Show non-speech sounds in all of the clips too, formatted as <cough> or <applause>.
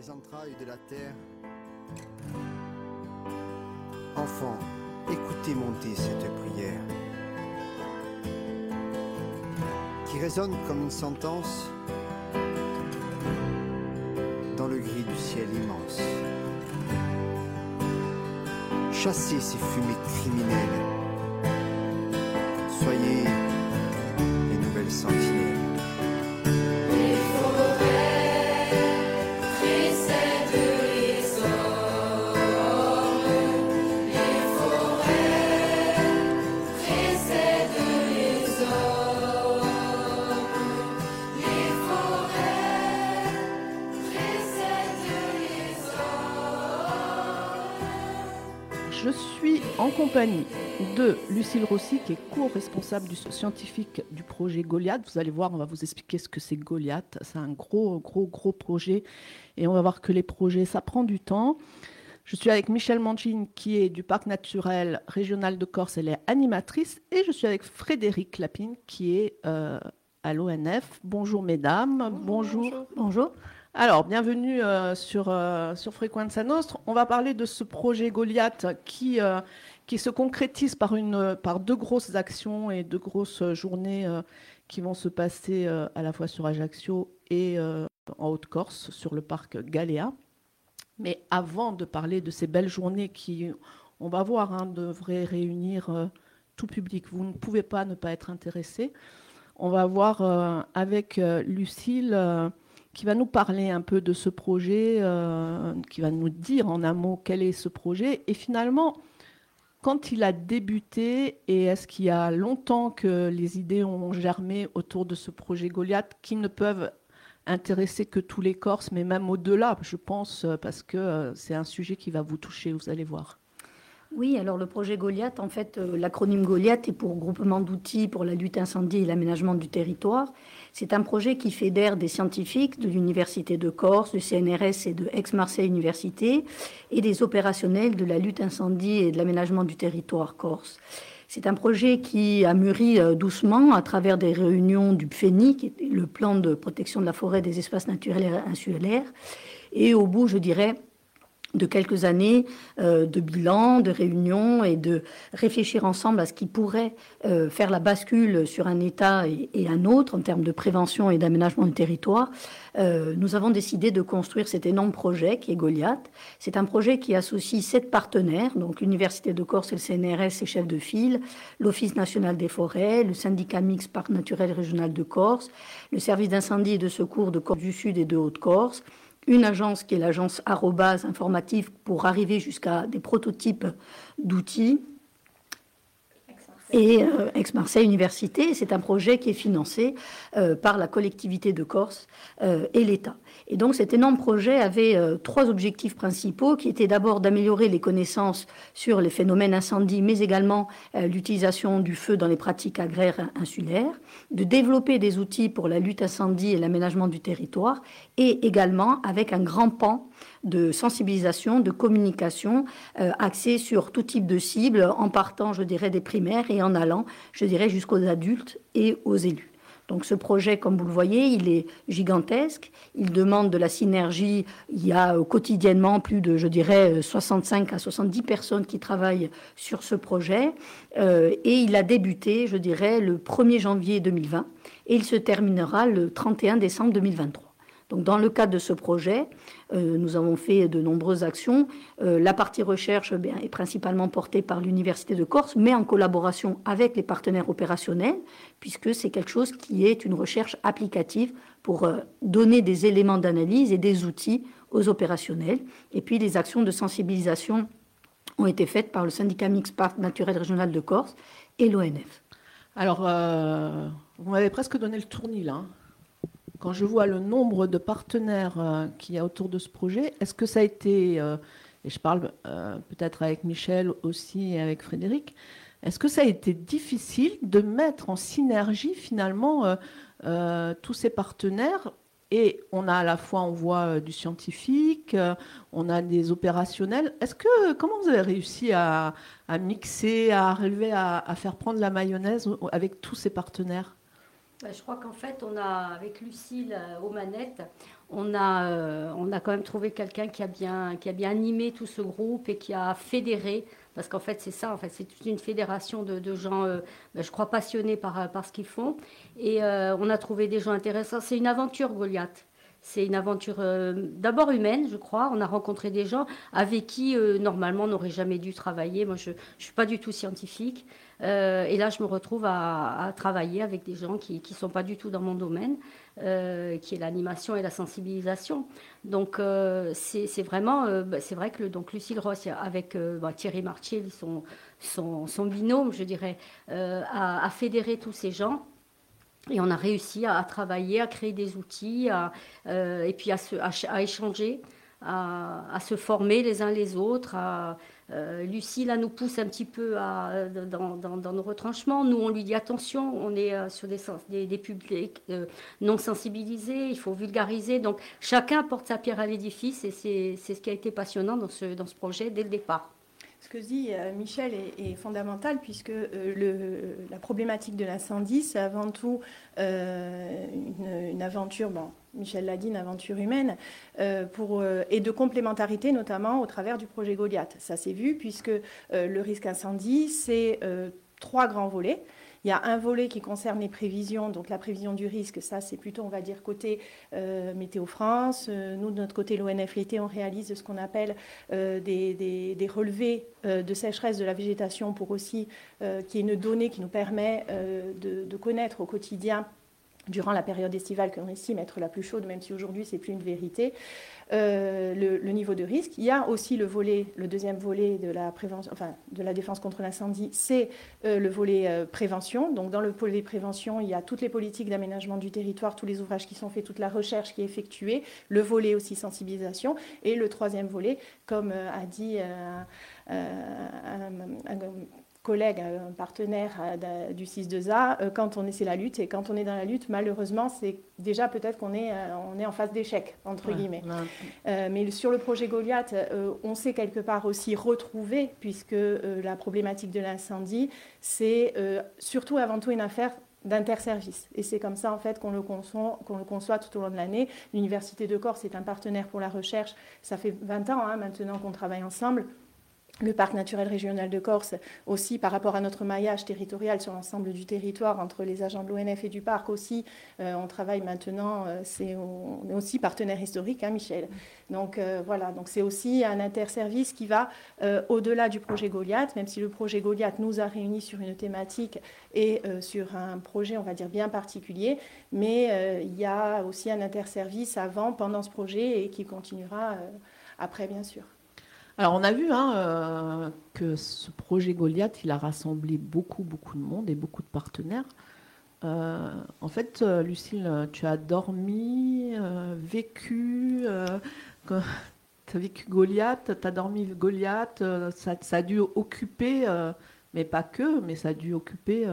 des entrailles de la terre. Enfants, écoutez monter cette prière qui résonne comme une sentence dans le gris du ciel immense. Chassez ces fumées criminelles. Soyez compagnie de Lucille Rossi, qui est co-responsable du scientifique du projet Goliath. Vous allez voir, on va vous expliquer ce que c'est Goliath. C'est un gros, gros, gros projet. Et on va voir que les projets, ça prend du temps. Je suis avec Michel Manchin, qui est du Parc naturel régional de Corse. Elle est animatrice. Et je suis avec Frédéric Lapine, qui est euh, à l'ONF. Bonjour, mesdames. Bonjour. Bonjour. Alors, bienvenue euh, sur, euh, sur Frequenza Nostre. On va parler de ce projet Goliath qui, euh, qui se concrétise par, une, par deux grosses actions et deux grosses journées euh, qui vont se passer euh, à la fois sur Ajaccio et euh, en Haute-Corse, sur le parc Galéa. Mais avant de parler de ces belles journées qui, on va voir, hein, devraient réunir euh, tout public, vous ne pouvez pas ne pas être intéressé. On va voir euh, avec euh, Lucille euh, qui va nous parler un peu de ce projet, euh, qui va nous dire en un mot quel est ce projet. Et finalement, quand il a débuté, et est-ce qu'il y a longtemps que les idées ont germé autour de ce projet Goliath, qui ne peuvent intéresser que tous les Corses, mais même au-delà, je pense, euh, parce que euh, c'est un sujet qui va vous toucher, vous allez voir. Oui, alors le projet Goliath, en fait, euh, l'acronyme Goliath est pour groupement d'outils pour la lutte incendie et l'aménagement du territoire. C'est un projet qui fédère des scientifiques de l'Université de Corse, du CNRS et de Aix-Marseille Université et des opérationnels de la lutte incendie et de l'aménagement du territoire corse. C'est un projet qui a mûri euh, doucement à travers des réunions du PFENI, le plan de protection de la forêt des espaces naturels insulaires. Et au bout, je dirais, de quelques années euh, de bilan, de réunions et de réfléchir ensemble à ce qui pourrait euh, faire la bascule sur un État et, un autre en termes de prévention et d'aménagement du territoire, euh, nous avons décidé de construire cet énorme projet qui est Goliath. C'est un projet qui associe sept partenaires, donc l'Université de Corse et le CNRS et chef de file, l'Office national des forêts, le syndicat mixte Parc naturel régional de Corse, le service d'incendie et de secours de Corse du Sud et de Haute-Corse, une agence qui est l'agence Arrobase informative pour arriver jusqu'à des prototypes d'outils. Et euh, Aix-Marseille Université, c'est un projet qui est financé euh, par la collectivité de Corse euh, et l'État. Et donc cet énorme projet avait euh, trois objectifs principaux qui étaient d'abord d'améliorer les connaissances sur les phénomènes incendies, mais également euh, l'utilisation du feu dans les pratiques agraires insulaires, de développer des outils pour la lutte incendie et l'aménagement du territoire, et également avec un grand pan de sensibilisation, de communication euh, axé sur tout type de cibles, en partant, je dirais, des primaires et en allant, je dirais, jusqu'aux adultes et aux élus. Donc ce projet, comme vous le voyez, il est gigantesque. Il demande de la synergie. Il y a euh, quotidiennement plus de, je dirais, euh, 65 à 70 personnes qui travaillent sur ce projet. Euh, et il a débuté, je dirais, le 1er janvier 2020 et il se terminera le 31 décembre 2023. Donc, dans le cadre de ce projet, euh, nous avons fait de nombreuses actions. Euh, la partie recherche eh est principalement portée par l'Université de Corse, mais en collaboration avec les partenaires opérationnels, puisque c'est quelque chose qui est une recherche applicative pour euh, donner des éléments d'analyse et des outils aux opérationnels. Et puis, les actions de sensibilisation ont été faites par le syndicat mixte Parc naturel régional de Corse et l'ONF. Alors, euh, vous m'avez presque donné le tournis là. Quand je vois le nombre de partenaires euh, qu'il y a autour de ce projet, est-ce que ça a été, euh, et je parle euh, peut-être avec Michel aussi et avec Frédéric, est-ce que ça a été difficile de mettre en synergie finalement tous ces partenaires? Et on a à la fois, on voit du scientifique, on a des opérationnels. Est-ce que comment vous avez réussi à, mixer, à arriver à, faire prendre la mayonnaise avec tous ces partenaires? Je crois qu'en fait, on a, avec Lucille aux manettes, on a, on a quand même trouvé quelqu'un qui, a bien, qui a bien animé tout ce groupe et qui a fédéré parce qu'en fait c'est ça, en fait c'est toute une fédération de, gens, bah, je crois passionnés par, par ce qu'ils font, et on a trouvé des gens intéressants. C'est une aventure Goliath. C'est une aventure euh, d'abord humaine, je crois. On a rencontré des gens avec qui, euh, normalement, on n'aurait jamais dû travailler. Moi, je ne suis pas du tout scientifique. Euh, et là, je me retrouve à, travailler avec des gens qui ne sont pas du tout dans mon domaine, qui est l'animation et la sensibilisation. Donc, c'est vraiment, bah, c'est vrai que donc, Lucille Ross, avec bah, Thierry Martier, son, son, binôme, je dirais, a, a fédéré tous ces gens et on a réussi à, travailler, à créer des outils, euh, et puis à, à, échanger, à, se former les uns les autres. Euh, Lucie, nous pousse un petit peu dans, nos retranchements. Nous, on lui dit attention, on est euh, sur des, des, publics non sensibilisés, il faut vulgariser. Donc, chacun porte sa pierre à l'édifice, et c'est ce qui a été passionnant dans ce projet dès le départ. Ce que dit euh, Michel est, fondamental puisque euh, la problématique de l'incendie, c'est avant tout euh, une, aventure, bon, Michel l'a dit, une aventure humaine, et de complémentarité notamment au travers du projet Goliath. Ça s'est vu puisque le risque incendie, c'est trois grands volets. Il y a un volet qui concerne les prévisions, donc la prévision du risque, ça c'est plutôt, on va dire, côté euh, Météo France. Euh, nous, de notre côté, l'ONF l'été, on réalise ce qu'on appelle euh, des, relevés de sécheresse de la végétation pour aussi qui est une donnée qui nous permet de, connaître au quotidien durant la période estivale qu'on estime être la plus chaude, même si aujourd'hui c'est plus une vérité, euh, le, niveau de risque. Il y a aussi le volet, le deuxième volet de la prévention, enfin de la défense contre l'incendie, c'est euh, le volet euh, prévention. Donc dans le volet prévention, il y a toutes les politiques d'aménagement du territoire, tous les ouvrages qui sont faits, toute la recherche qui est effectuée, le volet aussi sensibilisation, et le troisième volet, comme a dit un, collègue, un partenaire euh, du 6-2A, euh, quand on est, c'est la lutte, et quand on est dans la lutte, malheureusement, c'est déjà peut-être qu'on est, euh, on est en phase d'échec, entre guillemets. mais sur le projet Goliath, on s'est quelque part aussi retrouvé, puisque la problématique de l'incendie, c'est surtout avant tout une affaire d'interservice. Et c'est comme ça, en fait, qu'on le, conçoit, qu'on le conçoit tout au long de l'année. L'Université de Corse est un partenaire pour la recherche. Ça fait 20 ans hein, maintenant qu'on travaille ensemble le parc naturel régional de Corse aussi par rapport à notre maillage territorial sur l'ensemble du territoire entre les agents de l'ONF et du parc aussi. Euh, on travaille maintenant, euh, c'est, on est aussi partenaire historique, hein, Michel. Donc euh, voilà, donc c'est aussi un interservice qui va au-delà du projet Goliath, même si le projet Goliath nous a réunis sur une thématique et sur un projet, on va dire, bien particulier, mais il y a aussi un interservice avant, pendant ce projet et qui continuera après, bien sûr. Alors on a vu hein, euh, que ce projet Goliath, il a rassemblé beaucoup, beaucoup de monde et beaucoup de partenaires. Euh, en fait, euh, Lucille, tu as dormi, vécu, <laughs> tu as vécu Goliath, tu as dormi Goliath, ça, ça, a dû occuper, mais pas que, mais ça a dû occuper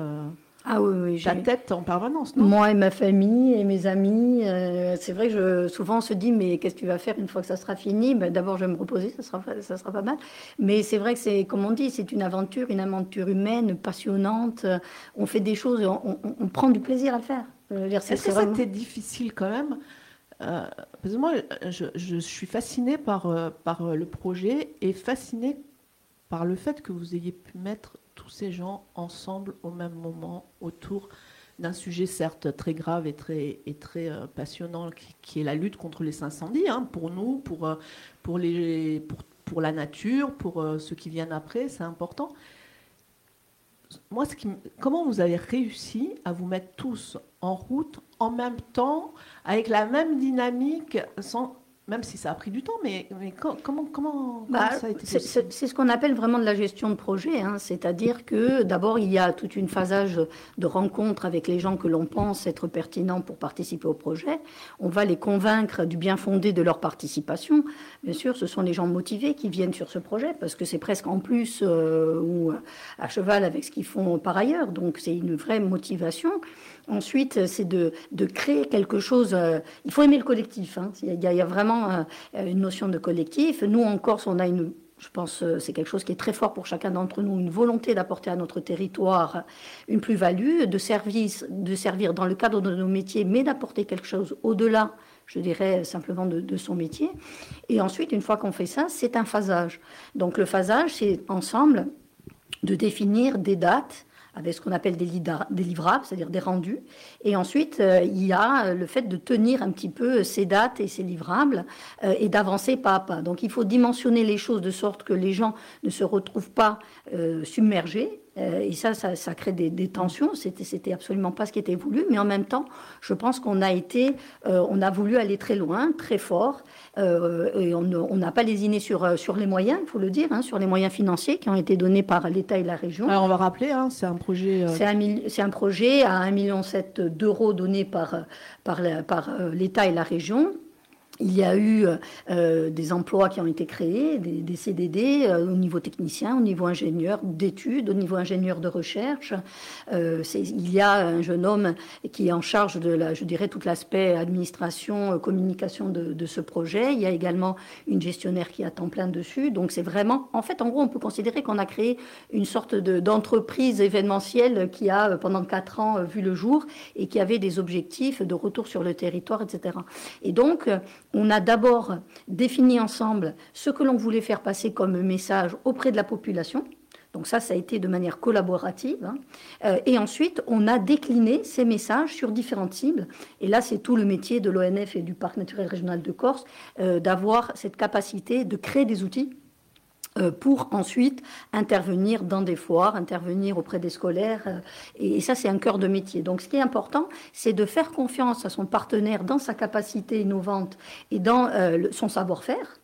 ah oui, oui Ta tête en permanence, non? Moi et ma famille et mes amis. Euh, c'est vrai que je, souvent on se dit, mais qu'est-ce que tu vas faire une fois que ça sera fini? Ben, D'abord, je vais me reposer, ça sera, ça sera pas mal. Mais c'est vrai que c'est, comme on dit, c'est une aventure, une aventure humaine, passionnante. On fait des choses, on, on, prend du plaisir à le faire. Est-ce que ça c'était difficile quand même? Euh, parce que moi, je, je, suis fascinée par, euh, par le projet et fascinée par le fait que vous ayez pu mettre tous ces gens ensemble au même moment autour d'un sujet certes très grave et très, et très euh, passionnant qui, est la lutte contre les incendies, hein, pour nous, pour, euh, pour, les, pour, pour, la nature, pour euh, ceux qui viennent après, c'est important. Moi, ce qui, comment vous avez réussi à vous mettre tous en route en même temps, avec la même dynamique, sans, même si ça a pris du temps, mais, comment, comment, bah, ça a été C'est ce qu'on appelle vraiment de la gestion de projet, hein. c'est-à-dire que d'abord il y a toute une phasage de rencontre avec les gens que l'on pense être pertinents pour participer au projet. On va les convaincre du bien fondé de leur participation. Bien sûr, ce sont les gens motivés qui viennent sur ce projet parce que c'est presque en plus euh, ou à cheval avec ce qu'ils font par ailleurs, donc c'est une vraie motivation. Ensuite, c'est de, créer quelque chose. Euh, il faut aimer le collectif. Hein. Il, y a, vraiment euh, une notion de collectif. Nous, en Corse, on a une Je pense que c'est quelque chose qui est très fort pour chacun d'entre nous, une volonté d'apporter à notre territoire une plus-value, de, de servir dans le cadre de nos métiers, mais d'apporter quelque chose au-delà je dirais simplement de, son métier. Et ensuite, une fois qu'on fait ça, c'est un phasage. Donc le phasage, c'est ensemble de définir des dates avec ce qu'on appelle des, livrables, c'est-à-dire des rendus. Et ensuite, euh, il y a le fait de tenir un petit peu ces dates et ces livrables euh, et d'avancer pas à pas. Donc il faut dimensionner les choses de sorte que les gens ne se retrouvent pas euh, submergés euh, et ça, ça, crée des, tensions. C'était, c'était absolument pas ce qui était voulu. Mais en même temps, je pense qu'on a été, euh, on a voulu aller très loin, très fort. Euh, et on n'a pas lésiné sur, sur les moyens, il faut le dire, hein, sur les moyens financiers qui ont été donnés par l'État et la région. Alors on va rappeler, hein, c'est un projet. C'est, un, c'est un projet à 1,7 million d'euros donné par, par, par l'État et la région il y a eu euh, des emplois qui ont été créés, des, CDD euh, au niveau technicien, au niveau ingénieur d'études, au niveau ingénieur de recherche. Euh, il y a un jeune homme qui est en charge de, la, je dirais, tout l'aspect administration, communication de, ce projet. Il y a également une gestionnaire qui a temps plein dessus. Donc c'est vraiment, en fait, en gros, on peut considérer qu'on a créé une sorte d'entreprise événementielle qui a pendant quatre ans vu le jour et qui avait des objectifs de retour sur le territoire, etc. Et donc on a d'abord défini ensemble ce que l'on voulait faire passer comme message auprès de la population. Donc ça, ça a été de manière collaborative. Hein. Euh, et ensuite, on a décliné ces messages sur différentes cibles. Et là, c'est tout le métier de l'ONF et du Parc naturel régional de Corse, euh, d'avoir cette capacité de créer des outils pour ensuite intervenir dans des foires, intervenir auprès des scolaires. Euh, et ça, c'est un cœur de métier. Donc, ce qui est important, c'est de faire confiance à son partenaire dans sa capacité innovante et dans euh, son savoir-faire.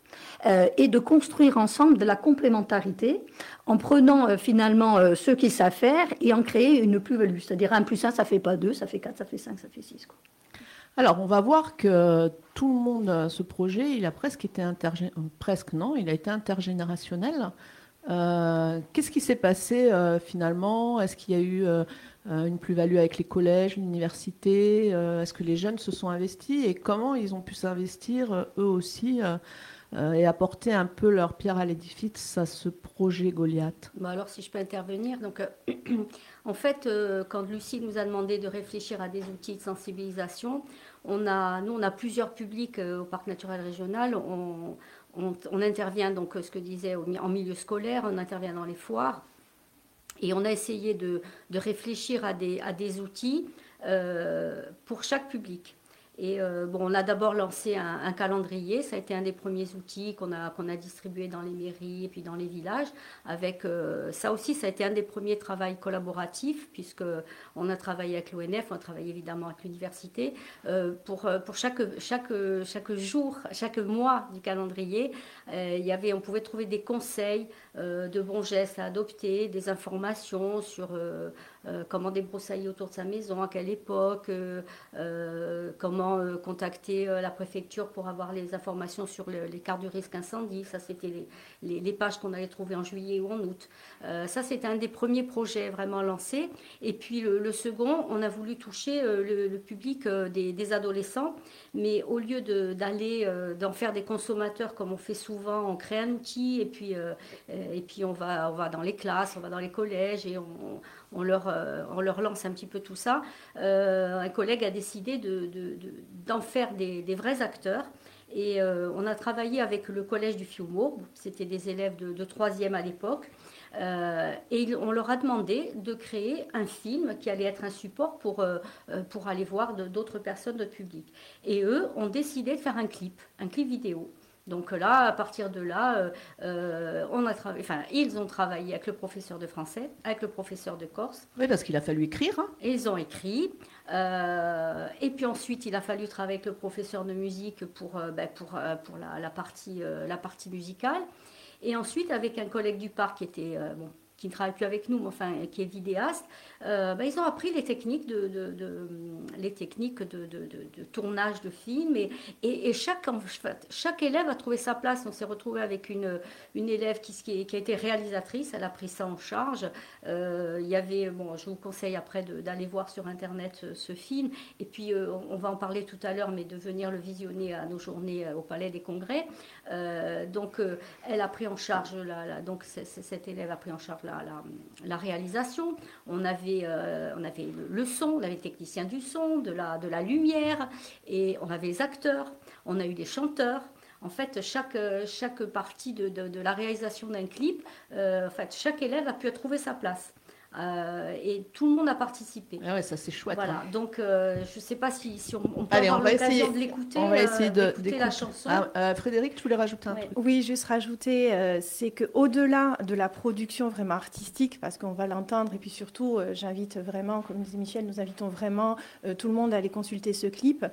et de construire ensemble de la complémentarité en prenant finalement ce qu'il sait faire et en créer une plus-value. C'est-à-dire 1 plus 1, ça fait pas 2, ça fait 4, ça fait 5, ça fait 6. Quoi. Alors, on va voir que tout le monde, euh, ce projet, il a presque été intergénérationnel. Euh, intergénérationnel. Euh, qu'est-ce qui s'est passé finalement? Est-ce qu'il y a eu une plus-value avec les collèges, l'université? Est-ce que les jeunes se sont investis? Et comment ils ont pu s'investir eux aussi et apporter un peu leur pierre à l'édifice à ce projet Goliath bah Alors, si je peux intervenir, donc <clears throat> En fait, euh, quand Lucie nous a demandé de réfléchir à des outils de sensibilisation, on a, nous, on a plusieurs publics euh, au parc naturel régional. On, intervient, donc, ce que disait, en milieu scolaire, on intervient dans les foires. Et on a essayé de, réfléchir à des, à des outils euh, pour chaque public. Et euh, bon, on a d'abord lancé un, calendrier, ça a été un des premiers outils qu'on a, qu'on a distribué dans les mairies et puis dans les villages. Avec euh, ça aussi, ça a été un des premiers travaux collaboratifs, puisque on a travaillé avec l'ONF, on a travaillé évidemment avec l'université. Euh, pour, pour chaque, chaque, chaque jour, chaque mois du calendrier, il y avait, on pouvait trouver des conseils de bons gestes à adopter, des informations sur euh, comment débroussailler autour de sa maison, à quelle époque, euh, euh, comment contacter la préfecture pour avoir les informations sur les cartes du risque incendie. Ça, c'était les, pages qu'on allait trouver en juillet ou en août. ça, c'était un des premiers projets vraiment lancés. Et puis le, second, on a voulu toucher le, public des, adolescents, mais au lieu d'aller d'en faire des consommateurs comme on fait souvent, on crée un outil et puis, et puis on, va, on va dans les classes, on va dans les collèges et on on leur, euh, on leur lance un petit peu tout ça. Euh, un collègue a décidé d'en faire des, vrais acteurs. Et euh, on a travaillé avec le collège du Fiumo, c'était des élèves de, troisième à l'époque. et on leur a demandé de créer un film qui allait être un support pour, pour aller voir d'autres personnes, d'autres publics. Et eux ont décidé de faire un clip, un clip vidéo. Donc là, à partir de là, euh, euh, on a enfin, ils ont travaillé avec le professeur de français, avec le professeur de corse. Oui, parce qu'il a fallu écrire. Hein. Ils ont écrit. Euh, et puis ensuite, il a fallu travailler avec le professeur de musique pour, ben, pour, pour la, partie, la partie musicale. Et ensuite, avec un collègue du parc qui était bon, qui ne travaille plus avec nous, mais enfin qui est vidéaste, euh, ben, ils ont appris les techniques de, de, les techniques de, de, tournage de films et, et, chaque, chaque élève a trouvé sa place. On s'est retrouvé avec une, une élève qui, qui, a été réalisatrice, elle a pris ça en charge. Euh, il y avait, bon, je vous conseille après d'aller voir sur internet ce, ce film et puis on va en parler tout à l'heure, mais de venir le visionner à nos journées au Palais des Congrès. donc elle a pris en charge, la, donc cette élève a pris en charge la, la, réalisation. On avait, euh, on avait le, son, on avait le technicien du son, de la, de la lumière, et on avait les acteurs, on a eu des chanteurs. En fait, chaque, chaque partie de, de, la réalisation d'un clip, euh, en fait, chaque élève a pu trouver sa place. Euh, et tout le monde a participé. Ah ouais, ça c'est chouette. Voilà, hein. donc euh, je ne sais pas si, si on, on, peut Allez, avoir l'occasion de l'écouter. On va essayer euh, d'écouter la chanson. Ah, Frédéric, tu voulais rajouter un truc? Oui, juste rajouter, c'est qu'au-delà de la production vraiment artistique, parce qu'on va l'entendre, et puis surtout, j'invite vraiment, comme disait Michel, nous invitons vraiment tout le monde à aller consulter ce clip.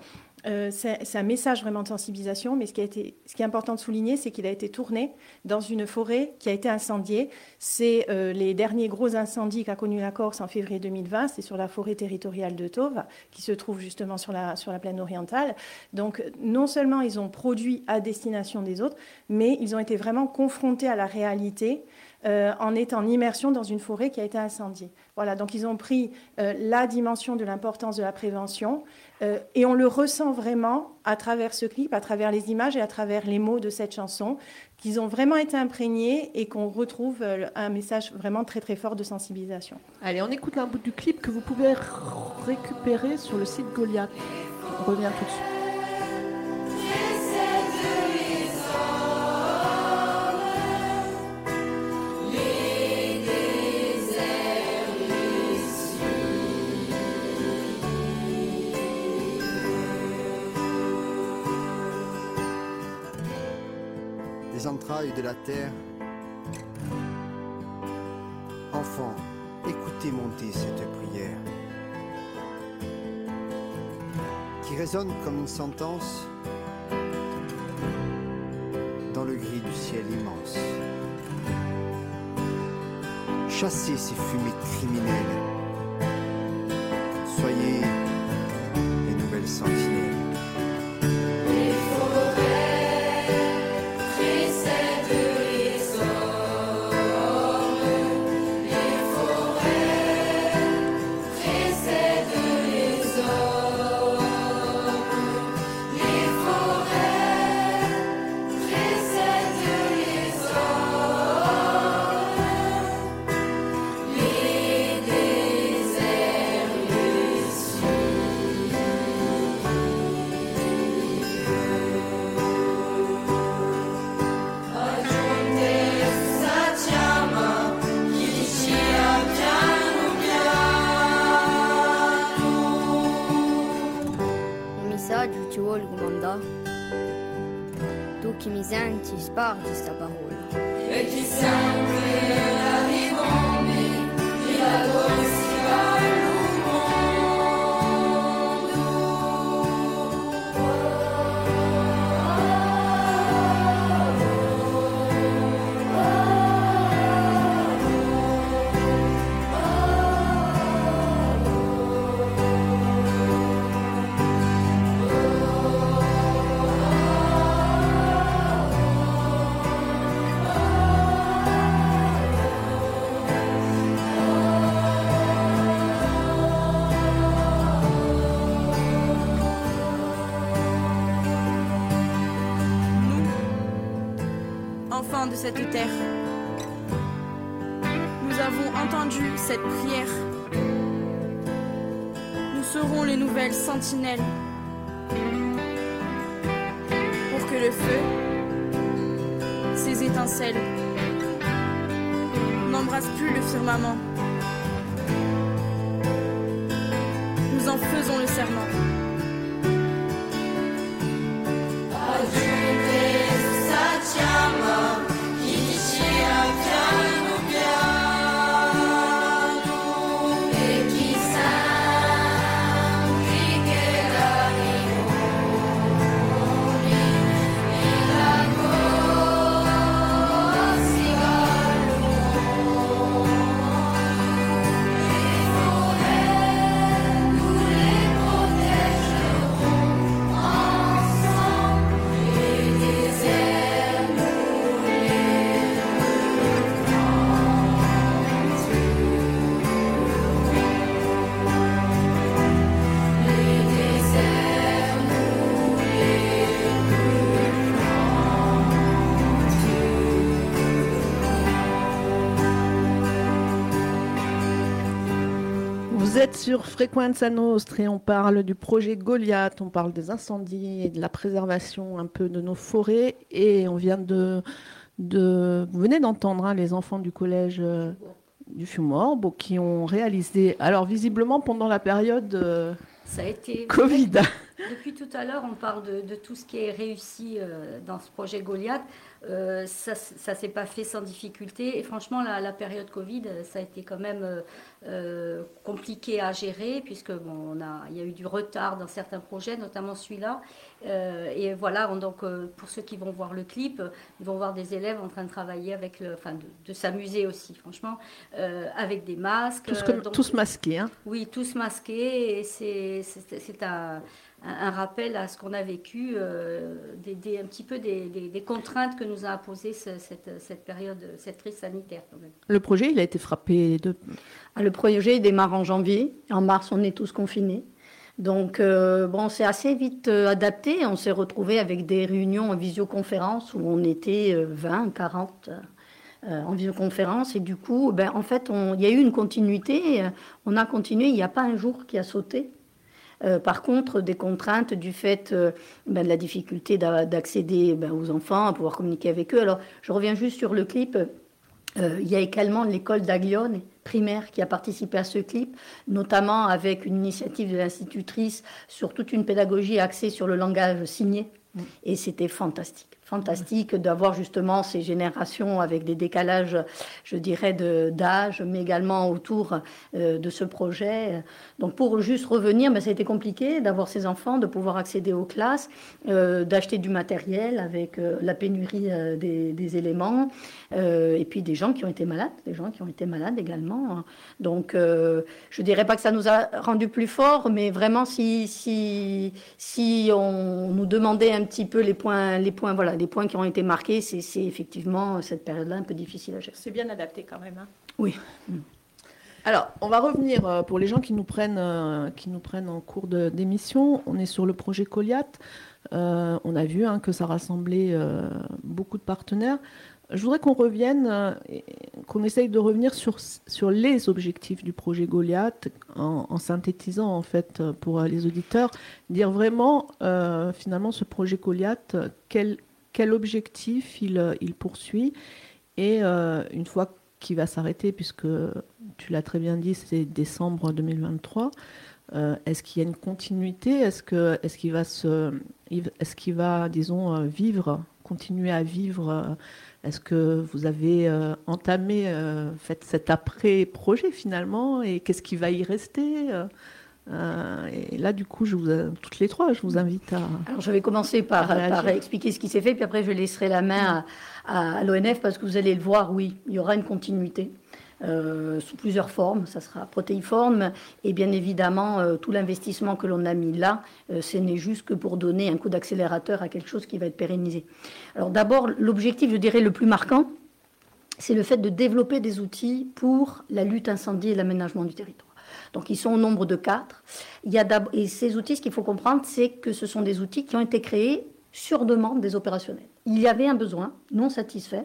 Euh, c'est un message vraiment de sensibilisation, mais ce qui, a été, ce qui est important de souligner, c'est qu'il a été tourné dans une forêt qui a été incendiée. C'est euh, les derniers gros incendies qu'a connu la Corse en février 2020, c'est sur la forêt territoriale de Tauve, qui se trouve justement sur la, sur la plaine orientale. Donc non seulement ils ont produit à destination des autres, mais ils ont été vraiment confrontés à la réalité euh, en étant en immersion dans une forêt qui a été incendiée. Voilà, donc ils ont pris la dimension de l'importance de la prévention, euh, et on le ressent vraiment à travers ce clip, à travers les images et à travers les mots de cette chanson, qu'ils ont vraiment été imprégnés et qu'on retrouve euh, un message vraiment très très fort de sensibilisation. Allez, on écoute un bout du clip que vous pouvez récupérer sur le site Goliath. On revient tout de suite. Entrailles de la terre. Enfants, écoutez monter cette prière qui résonne comme une sentence dans le gris du ciel immense. Chassez ces fumées criminelles. Soyez just a de cette terre. Nous avons entendu cette prière. Nous serons les nouvelles sentinelles pour que le feu, ses étincelles, n'embrasse plus le firmament. Sur Frequenza Nostre et on parle du projet Goliath, on parle des incendies et de la préservation un peu de nos forêts et on vient de, de vous venez d'entendre hein, les enfants du collège euh, du Fumor qui ont réalisé, alors visiblement pendant la période euh, Ça a été. Covid. <laughs> <laughs> Depuis tout à l'heure, on parle de, de tout ce qui est réussi euh, dans ce projet Goliath. Euh, ça ne s'est pas fait sans difficulté. Et franchement, la, la période Covid, euh, ça a été quand même euh, compliqué à gérer, puisque bon, on a, il y a eu du retard dans certains projets, notamment celui-là. Et voilà, on- donc pour ceux qui vont voir le clip, ils vont voir des élèves en train de travailler avec le, enfin de, de s'amuser aussi, franchement, avec des masques. Tous, que- donc- tous masqués. hein. oui, tous masqués, et c'est un, un- un rappel à ce qu'on a vécu, euh, des, des- un petit peu des, contraintes que nous a imposées ce- cette, cette période, cette crise sanitaire. Quand même. Le projet, il a été frappé de Ah, Le projet démarre en janvier. En mars, on est tous confinés. Donc, euh, bon, c'est assez vite euh, adapté. On s'est retrouvé avec des réunions en visioconférence où on était euh, 20, 40 euh, en visioconférence. Et du coup, ben, en fait, on- il y a eu une continuité. On a continué. Il n'y a pas un jour qui a sauté. Euh, par contre, des contraintes du fait euh, ben, de la difficulté d'a- d'accéder ben, aux enfants, à pouvoir communiquer avec eux. Alors, je reviens juste sur le clip. Euh, il y a également l'école d'Aglione primaire qui a participé à ce clip, notamment avec une initiative de l'institutrice sur toute une pédagogie axée sur le langage signé. Et c'était fantastique. Fantastique d'avoir justement ces générations avec des décalages, je dirais, d'âge, mais également autour euh, de ce projet. Donc pour juste revenir, mais ça a été compliqué d'avoir ces enfants, de pouvoir accéder aux classes, euh, d'acheter du matériel avec euh, la pénurie des, des éléments, et puis des gens qui ont été malades, des gens qui ont été malades également. Donc je dirais pas que ça nous a rendu plus forts, mais vraiment si si si on nous demandait un petit peu les points les points voilà les points qui ont été marqués, c'est c'est effectivement cette période-là un peu difficile à gérer. C'est bien adapté quand même. hein. Oui. Alors, on va revenir euh, pour les gens qui nous prennent, euh, qui nous prennent en cours de- d'émission. On est sur le projet Goliath. Euh, on a vu hein, que ça rassemblait euh, beaucoup de partenaires. Je voudrais qu'on revienne, euh, qu'on essaye de revenir sur, sur les objectifs du projet Goliath, en, en synthétisant en fait euh, pour euh, les auditeurs, dire vraiment euh, finalement ce projet Goliath, euh, quel, quel objectif il, euh, poursuit, et euh, une fois qu'il va s'arrêter, puisque tu l'as très bien dit, c'est décembre 2023. Euh, est-ce qu'il y a une continuité? Est-ce qu'il va il- est-ce qu'il va disons vivre continuer à vivre Est-ce que vous avez entamé fait cet après projet finalement? Et qu'est-ce qui va y rester Euh, Et là du coup je vous euh, toutes les trois je vous invite à Alors, je vais commencer par, expliquer ce qui s'est fait, puis après, je laisserai la main à, à- à l'ONF parce que vous allez le voir, oui, il y aura une continuité. euh, sous plusieurs formes, ça sera protéiforme et bien évidemment euh, tout l'investissement que l'on a mis là, euh, ce n'est juste que pour donner un coup d'accélérateur à quelque chose qui va être pérennisé. Alors d'abord, l'objectif, je dirais, le plus marquant, c'est le fait de développer des outils pour la lutte incendie et l'aménagement du territoire. Donc ils sont au nombre de quatre. Il y a et ces outils, ce qu'il faut comprendre, c'est que ce sont des outils qui ont été créés sur demande des opérationnels. Il y avait un besoin non satisfait,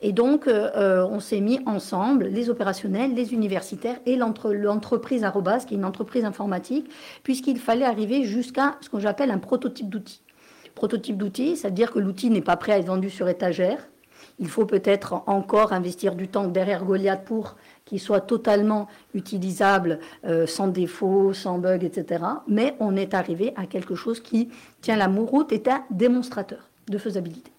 et donc euh, euh, on s'est mis ensemble, les opérationnels, les universitaires et l'entre- l'entreprise Arobase, qui est une entreprise informatique, puisqu'il fallait arriver jusqu'à ce que j'appelle un prototype d'outil. Prototype d'outil, c'est-à-dire que l'outil n'est pas prêt à être vendu sur étagère, il faut peut-être encore investir du temps derrière Goliath pour qu'il soit totalement utilisable, euh, sans défaut, sans bug, etc. Mais on est arrivé à quelque chose qui tient la route, est un démonstrateur de faisabilité.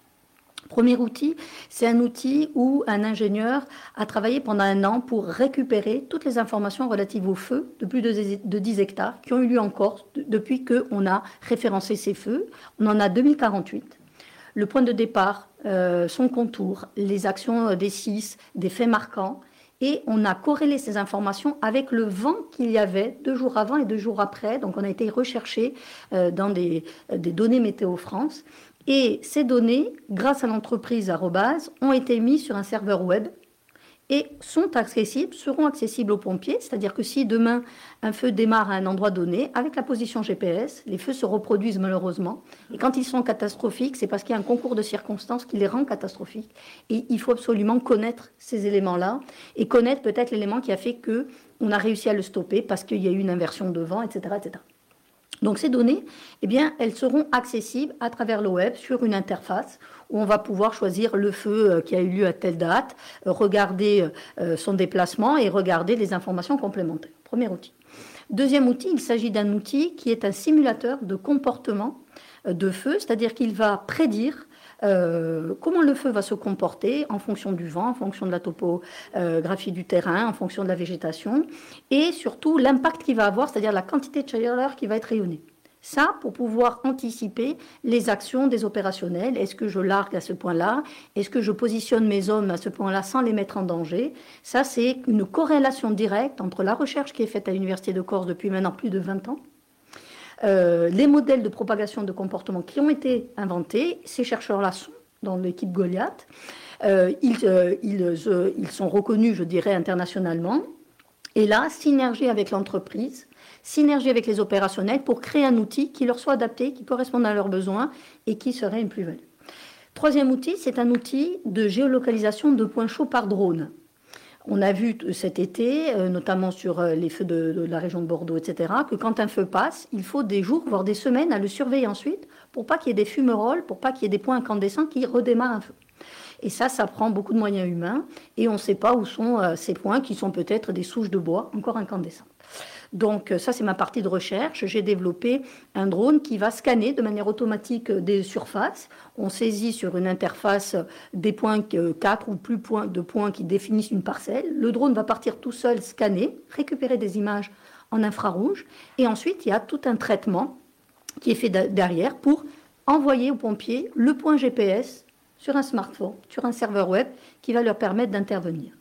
Premier outil, c'est un outil où un ingénieur a travaillé pendant un an pour récupérer toutes les informations relatives aux feux de plus de de 10 hectares qui ont eu lieu en Corse de- depuis qu'on a référencé ces feux. On en a 2048 le point de départ, euh, son contour, les actions euh, des six, des faits marquants. Et on a corrélé ces informations avec le vent qu'il y avait deux jours avant et deux jours après. Donc on a été recherché euh, dans des, euh, des données Météo France. Et ces données, grâce à l'entreprise Arobase, ont été mises sur un serveur web et sont accessibles, seront accessibles aux pompiers. C'est-à-dire que si demain un feu démarre à un endroit donné, avec la position GPS, les feux se reproduisent malheureusement. Et quand ils sont catastrophiques, c'est parce qu'il y a un concours de circonstances qui les rend catastrophiques. Et il faut absolument connaître ces éléments-là et connaître peut-être l'élément qui a fait que on a réussi à le stopper parce qu'il y a eu une inversion de vent, etc., etc. Donc ces données, eh bien, elles seront accessibles à travers le web sur une interface où on va pouvoir choisir le feu euh, qui a eu lieu à telle date, euh, regarder euh, son déplacement et regarder les informations complémentaires. Premier outil. Deuxième outil, il s'agit d'un outil qui est un simulateur de comportement de feu, c'est-à-dire qu'il va prédire comment le feu va se comporter en fonction du vent, en fonction de la topographie du terrain, en fonction de la végétation, et surtout l'impact qu'il va avoir, c'est-à-dire la quantité de chaleur qui va être rayonnée. Ça, pour pouvoir anticiper les actions des opérationnels. Est-ce que je largue à ce point-là? Est-ce que je positionne mes hommes à ce point-là sans les mettre en danger? Ça, c'est une corrélation directe entre la recherche qui est faite à l'Université de Corse depuis maintenant plus de 20 ans, euh, les modèles de propagation de comportement qui ont été inventés. Ces chercheurs-là sont dans l'équipe Goliath. Euh, ils, euh, ils sont reconnus, je dirais, internationalement. Et là, synergie avec l'entreprise, synergie avec les opérationnels pour créer un outil qui leur soit adapté, qui corresponde à leurs besoins et qui serait une plus-value. Troisième outil, c'est un outil de géolocalisation de points chauds par drone. On a vu cet été, euh, notamment sur euh, les feux de, la région de Bordeaux, etc., que quand un feu passe, il faut des jours, voire des semaines à le surveiller ensuite pour pas qu'il y ait des fumerolles, pour pas qu'il y ait des points incandescents qui redémarrent un feu. Et ça, ça prend beaucoup de moyens humains et on ne sait pas où sont euh, ces points qui sont peut-être des souches de bois encore incandescentes. Donc euh, ça, c'est ma partie de recherche. J'ai développé un drone qui va scanner de manière automatique euh, des surfaces. On saisit sur une interface des points, 4 ou plus de points qui définissent une parcelle. Le drone va partir tout seul scanner, récupérer des images en infrarouge. Et ensuite, il y a tout un traitement qui est fait derrière pour envoyer aux pompiers le point GPS sur un smartphone, sur un serveur web qui va leur permettre d'intervenir.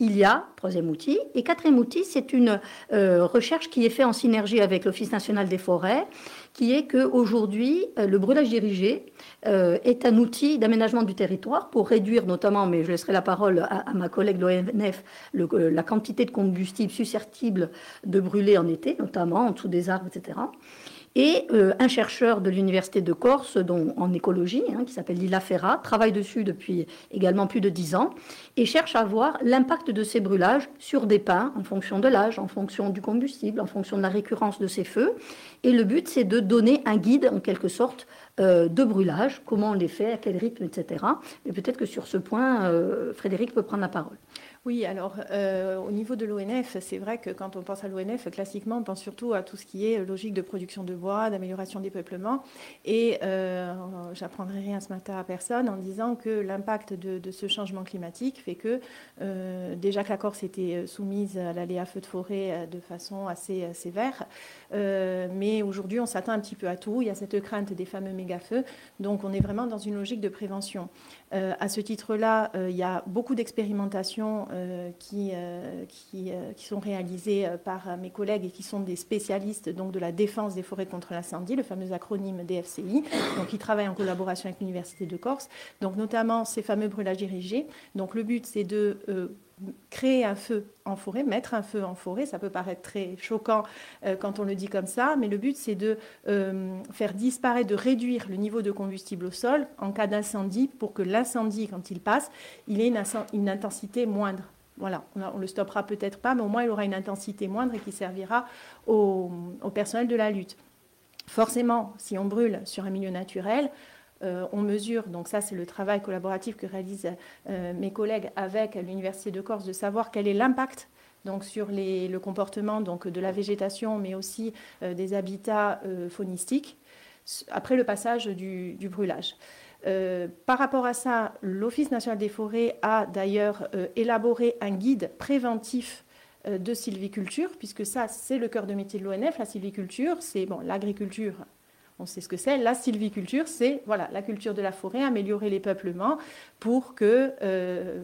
Il y a, troisième outil, et quatrième outil, c'est une euh, recherche qui est faite en synergie avec l'Office national des forêts, qui est qu'aujourd'hui, euh, le brûlage dirigé euh, est un outil d'aménagement du territoire pour réduire notamment, mais je laisserai la parole à, ma collègue de l'ONF, la quantité de combustible susceptible de brûler en été, notamment en dessous des arbres, etc et euh, un chercheur de l'Université de Corse dont, en écologie, hein, qui s'appelle Lila Ferra, travaille dessus depuis également plus de dix ans, et cherche à voir l'impact de ces brûlages sur des pins en fonction de l'âge, en fonction du combustible, en fonction de la récurrence de ces feux. Et le but, c'est de donner un guide, en quelque sorte, euh, de brûlage, comment on les fait, à quel rythme, etc. Mais peut-être que sur ce point, euh, Frédéric peut prendre la parole. Oui, alors euh, au niveau de l'ONF, c'est vrai que quand on pense à l'ONF, classiquement, on pense surtout à tout ce qui est logique de production de bois, d'amélioration des peuplements. Et euh, j'apprendrai rien ce matin à personne en disant que l'impact de, ce changement climatique fait que euh, déjà que la Corse était soumise à l'aléa feu de forêt de façon assez sévère, mais aujourd'hui on s'attend un petit peu à tout. Il y a cette crainte des fameux méga-feux, donc on est vraiment dans une logique de prévention. Euh, à ce titre-là, euh, il y a beaucoup d'expérimentations euh, qui, qui, sont réalisées par mes collègues et qui sont des spécialistes donc, de la défense des forêts contre l'incendie, le fameux acronyme DFCI, donc qui travaillent en collaboration avec l'Université de Corse, donc notamment ces fameux brûlages dirigés. Donc le but, c'est de créer un feu en forêt, mettre un feu en forêt, ça peut paraître très choquant euh, quand on le dit comme ça, mais le but c'est de euh, faire disparaître, de réduire le niveau de combustible au sol en cas d'incendie pour que l'incendie, quand il passe, il ait une, intensité moindre. Voilà, on, ne le stoppera peut-être pas, mais au moins il aura une intensité moindre et qui servira au personnel de la lutte. Forcément, si on brûle sur un milieu naturel, on mesure, donc ça c'est le travail collaboratif que réalisent euh, mes collègues avec l'Université de Corse, de savoir quel est l'impact donc sur le comportement donc, de la végétation, mais aussi euh, des habitats faunistiques, après le passage du, brûlage. par rapport à ça, l'Office national des forêts a d'ailleurs élaboré un guide préventif de sylviculture, puisque ça, c'est le cœur de métier de l'ONF. La sylviculture, c'est bon, l'agriculture on sait ce que c'est. La sylviculture, c'est voilà, la culture de la forêt, améliorer les peuplements pour que, euh,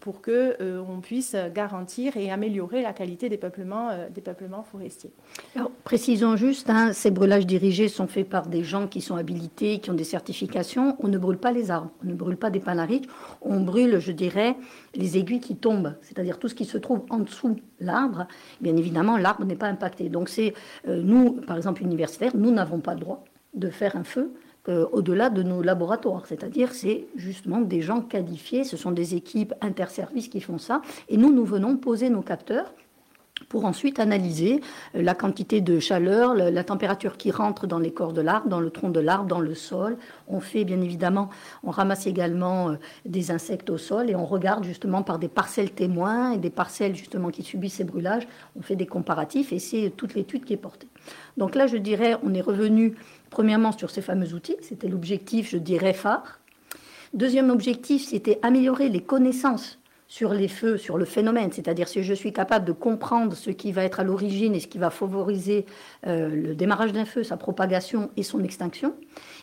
pour que euh, on puisse garantir et améliorer la qualité des peuplements, euh, des peuplements forestiers. Alors, précisons juste, hein, ces brûlages dirigés sont faits par des gens qui sont habilités, qui ont des certifications. On ne brûle pas les arbres, on ne brûle pas des panariques, on brûle, je dirais, les aiguilles qui tombent, c'est-à-dire tout ce qui se trouve en dessous l'arbre. Bien évidemment, l'arbre n'est pas impacté. Donc c'est nous, par exemple universitaires, nous n'avons pas le droit de faire un feu euh, au-delà de nos laboratoires. C'est-à-dire, c'est justement des gens qualifiés, ce sont des équipes interservices qui font ça. Et nous, nous venons poser nos capteurs pour ensuite analyser euh, la quantité de chaleur, la, température qui rentre dans les corps de l'arbre, dans le tronc de l'arbre, dans le sol. On fait bien évidemment, on ramasse également euh, des insectes au sol et on regarde justement par des parcelles témoins et des parcelles justement qui subissent ces brûlages. On fait des comparatifs et c'est toute l'étude qui est portée. Donc là, je dirais, on est revenu premièrement sur ces fameux outils, c'était l'objectif, je dirais, phare. Deuxième objectif, c'était améliorer les connaissances sur les feux, sur le phénomène, c'est-à-dire si je suis capable de comprendre ce qui va être à l'origine et ce qui va favoriser euh, le démarrage d'un feu, sa propagation et son extinction,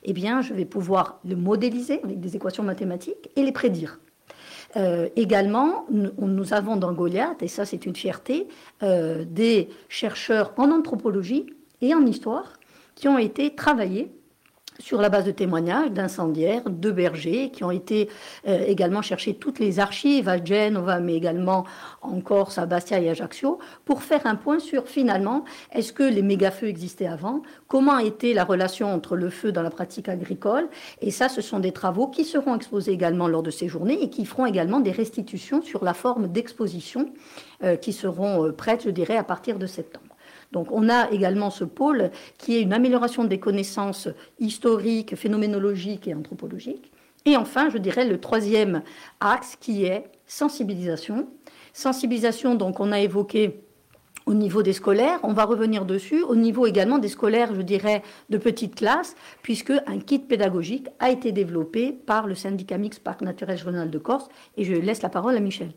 eh bien, je vais pouvoir le modéliser avec des équations mathématiques et les prédire. Euh, également, nous, avons dans Goliath, et ça c'est une fierté, euh, des chercheurs en anthropologie et en histoire qui ont été travaillés sur la base de témoignages d'incendiaires, de bergers, qui ont été euh, également chercher toutes les archives à Genova, mais également en Corse, à Bastia et Ajaccio, pour faire un point sur finalement, est-ce que les méga-feux existaient avant Comment était la relation entre le feu dans la pratique agricole Et ça, ce sont des travaux qui seront exposés également lors de ces journées et qui feront également des restitutions sur la forme d'exposition euh, qui seront euh, prêtes, je dirais, à partir de septembre. Donc on a également ce pôle qui est une amélioration des connaissances historiques, phénoménologiques et anthropologiques. Et enfin, je dirais le troisième axe qui est sensibilisation. Sensibilisation, donc on a évoqué au niveau des scolaires, on va revenir dessus, au niveau également des scolaires, je dirais, de petites classes, puisque un kit pédagogique a été développé par le syndicat mix Parc naturel régional de Corse. Et je laisse la parole à Michel.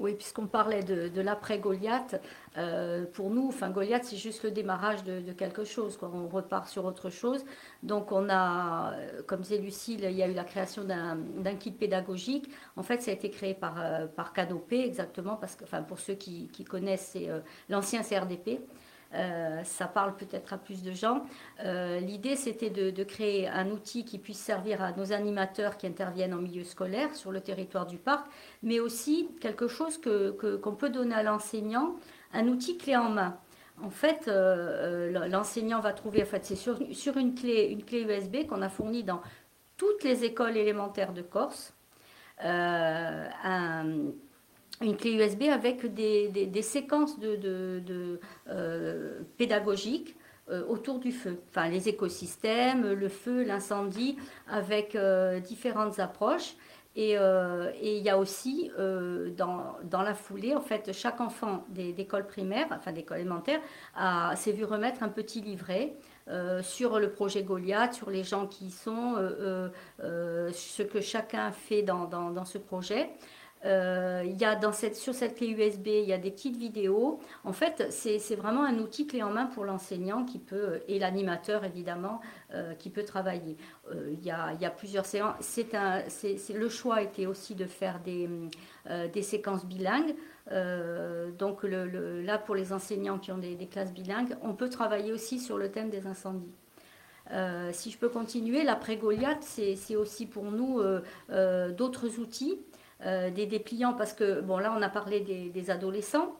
Oui, puisqu'on parlait de, l'après-Goliath, euh, pour nous, enfin, Goliath, c'est juste le démarrage de, quelque chose. Quoi. On repart sur autre chose. Donc, on a, euh, comme disait Lucille, il y a eu la création d'un kit pédagogique. En fait, ça a été créé par, euh, Canopé, exactement, parce que, pour ceux qui, connaissent, c'est l'ancien CRDP. Euh, ça parle peut-être à plus de gens. Euh, l'idée, c'était de, créer un outil qui puisse servir à nos animateurs qui interviennent en milieu scolaire sur le territoire du parc, mais aussi quelque chose qu'on que, qu'on peut donner à l'enseignant, un outil clé en main. En fait, euh, l'enseignant va trouver, en fait, c'est sur, sur, une, clé, une clé USB qu'on a fournie dans toutes les écoles élémentaires de Corse. Une clé USB avec des, séquences euh, pédagogiques euh, autour du feu. Enfin, les écosystèmes, le feu, l'incendie, avec euh, différentes approches. Et, il y a aussi dans, la foulée, en fait, chaque enfant d'école primaire, enfin d'école élémentaire, s'est vu remettre un petit livret sur le projet Goliath, sur les gens qui y sont, ce que chacun fait dans ce projet. Euh, y a sur cette clé USB, il y a des petites vidéos. En fait, c'est vraiment un outil clé en main pour l'enseignant qui peut, et l'animateur évidemment, euh, qui peut travailler. Euh, il, y a, plusieurs séances. Le choix était aussi de faire des, séquences bilingues. donc là, pour les enseignants qui ont des, des, classes bilingues, on peut travailler aussi sur le thème des incendies. si je peux continuer, l'après Goliath, c'est aussi pour nous d'autres outils euh, des dépliants, parce que, bon, là, on a parlé des, adolescents.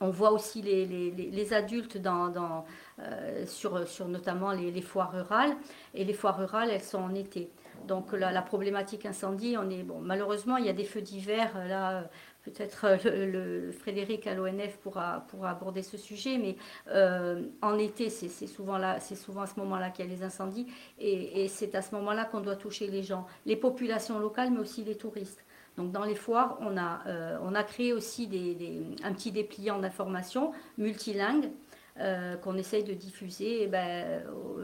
On voit aussi les, adultes dans, euh, sur, notamment les, foires rurales. Et les foires rurales, elles sont en été. Donc la, problématique incendie, on est bon. Malheureusement, il y a des feux d'hiver. Là, peut-être le, Frédéric à l'ONF pourra, aborder ce sujet, mais euh, en été, c'est souvent là, c'est souvent à ce moment-là qu'il y a les incendies, et c'est à ce moment-là qu'on doit toucher les gens, les populations locales, mais aussi les touristes. Donc dans les foires, on a, euh, on a créé aussi des, un petit dépliant d'information multilingue euh, qu'on essaye de diffuser eh ben,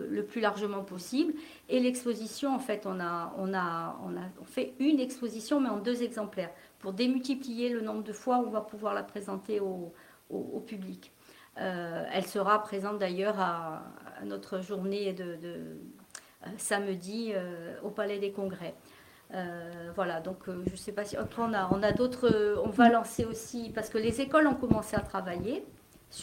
le plus largement possible. Et l'exposition, en fait, on a, on, a, on a fait une exposition, mais en deux exemplaires, pour démultiplier le nombre de fois où on va pouvoir la présenter au, au, public. elle sera présente d'ailleurs à, notre journée de, samedi au Palais des Congrès. Voilà, donc je ne sais pas si on a, on a d'autres. on va lancer aussi parce que les écoles ont commencé à travailler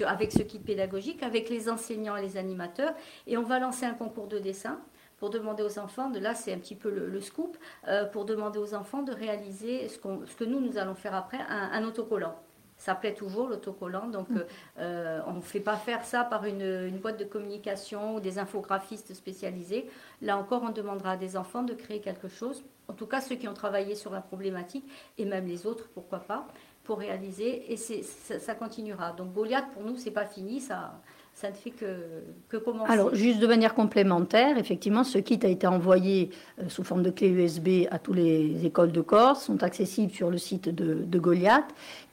avec ce kit pédagogique, avec les enseignants et les animateurs. Et on va lancer un concours de dessin pour demander aux enfants, de là c'est un petit peu le, scoop, euh, pour demander aux enfants de réaliser ce, ce, que nous, nous allons faire après, un, autocollant. Ça plaît toujours l'autocollant, donc mm. euh, euh, on ne fait pas faire ça par une, une, boîte de communication ou des infographistes spécialisés. Là encore, on demandera à des enfants de créer quelque chose, en tout cas ceux qui ont travaillé sur la problématique, et même les autres, pourquoi pas pour réaliser et ça, ça, continuera. Donc Goliath, pour nous, c'est pas fini, ça, ça ne fait que, commencer. Alors, juste de manière complémentaire, effectivement, ce kit a été envoyé euh, sous forme de clé USB à toutes les écoles de Corse, sont accessibles sur le site de, de Goliath.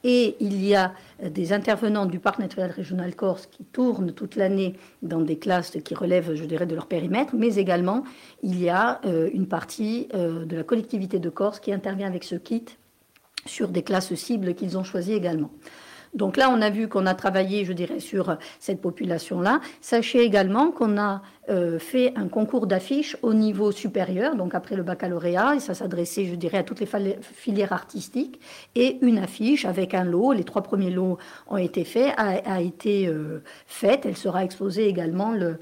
Et il y a euh, des intervenants du Parc naturel régional Corse qui tournent toute l'année dans des classes qui relèvent, je dirais, de leur périmètre, mais également il y a euh, une partie de la collectivité de Corse qui intervient avec ce kit sur des classes cibles qu'ils ont choisies également. Donc là, on a vu qu'on a travaillé, je dirais, sur cette population-là. Sachez également qu'on a euh, fait un concours d'affiches au niveau supérieur, donc après le baccalauréat, et ça s'adressait, je dirais, à toutes les filières artistiques, et une affiche avec un lot, les trois premiers lots ont été faits, a, été euh, faite, elle sera exposée également le,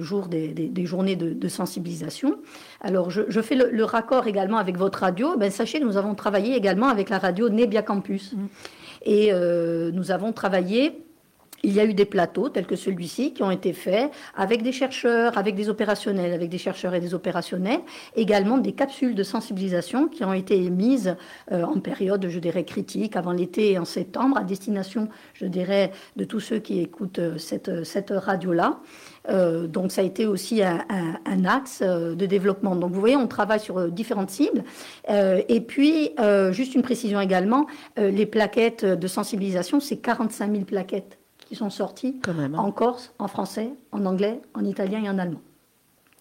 jour des, journées de, sensibilisation. Alors, je, fais le, raccord également avec votre radio. Ben, sachez que nous avons travaillé également avec la radio Nebia Campus. Mmh. Et euh, nous avons travaillé il y a eu des plateaux tels que celui-ci qui ont été faits avec des chercheurs, avec des opérationnels, avec des chercheurs et des opérationnels, également des capsules de sensibilisation qui ont été émises euh, en période, je dirais, critique, avant l'été et en septembre, à destination, je dirais, de tous ceux qui écoutent euh, cette, cette radio-là. Euh, donc ça a été aussi un, un, axe de développement. Donc vous voyez, on travaille sur différentes cibles. et puis, juste une précision également, les plaquettes de sensibilisation, c'est 45 000 plaquettes qui sont sortis hein. en Corse, en français, en anglais, en italien et en allemand.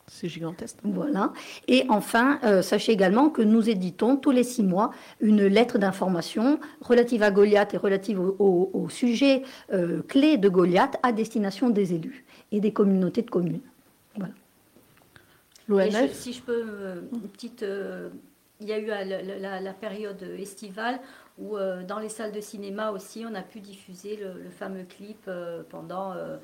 C'est gigantesque. Voilà. Et enfin, euh, sachez également que nous éditons tous les six mois une lettre d'information relative à Goliath et relative au, sujet euh, clé de Goliath à destination des élus et des communautés de communes. Voilà. L'ONF Si je peux, euh, une petite. il y a eu la, la période estivale où euh, dans les salles de cinéma aussi, on a pu diffuser le, fameux clip euh, pendant euh,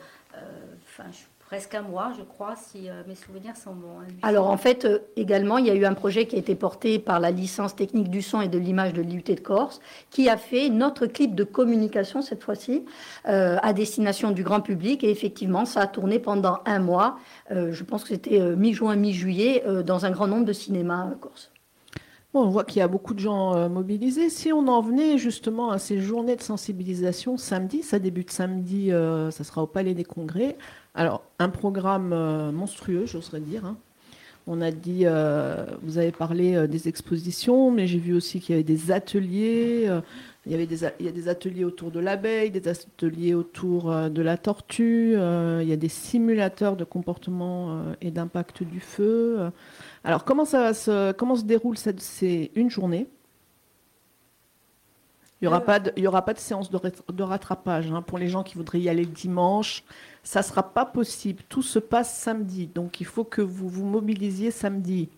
presque un mois, je crois, si mes souvenirs sont bons. Hein, Alors en fait, également, il y a eu un projet qui a été porté par la licence technique du son et de l'image de l'IUT de Corse, qui a fait notre clip de communication cette fois-ci à destination du grand public. Et effectivement, ça a tourné pendant un mois. je pense que c'était mi-juin, mi-juillet, dans un grand nombre de cinémas Corse on voit qu'il y a beaucoup de gens euh, mobilisés. Si on en venait justement à ces journées de sensibilisation samedi, ça débute samedi, euh, ça sera au Palais des Congrès. Alors, un programme euh, monstrueux, j'oserais dire. Hein. On a dit, vous avez parlé des expositions, mais j'ai vu aussi qu'il y avait des ateliers. il, y avait des, il y a des ateliers autour de l'abeille, des ateliers autour de la tortue. il y a des simulateurs de comportement et d'impact du feu. Alors, comment, ça se, comment se déroule cette, C'est une journée? Il n'y aura, euh. pas de, aura pas de séance de, rattrapage hein, pour les gens qui voudraient y aller dimanche. Ça ne sera pas possible. Tout se passe samedi. Donc, il faut que vous vous mobilisiez samedi.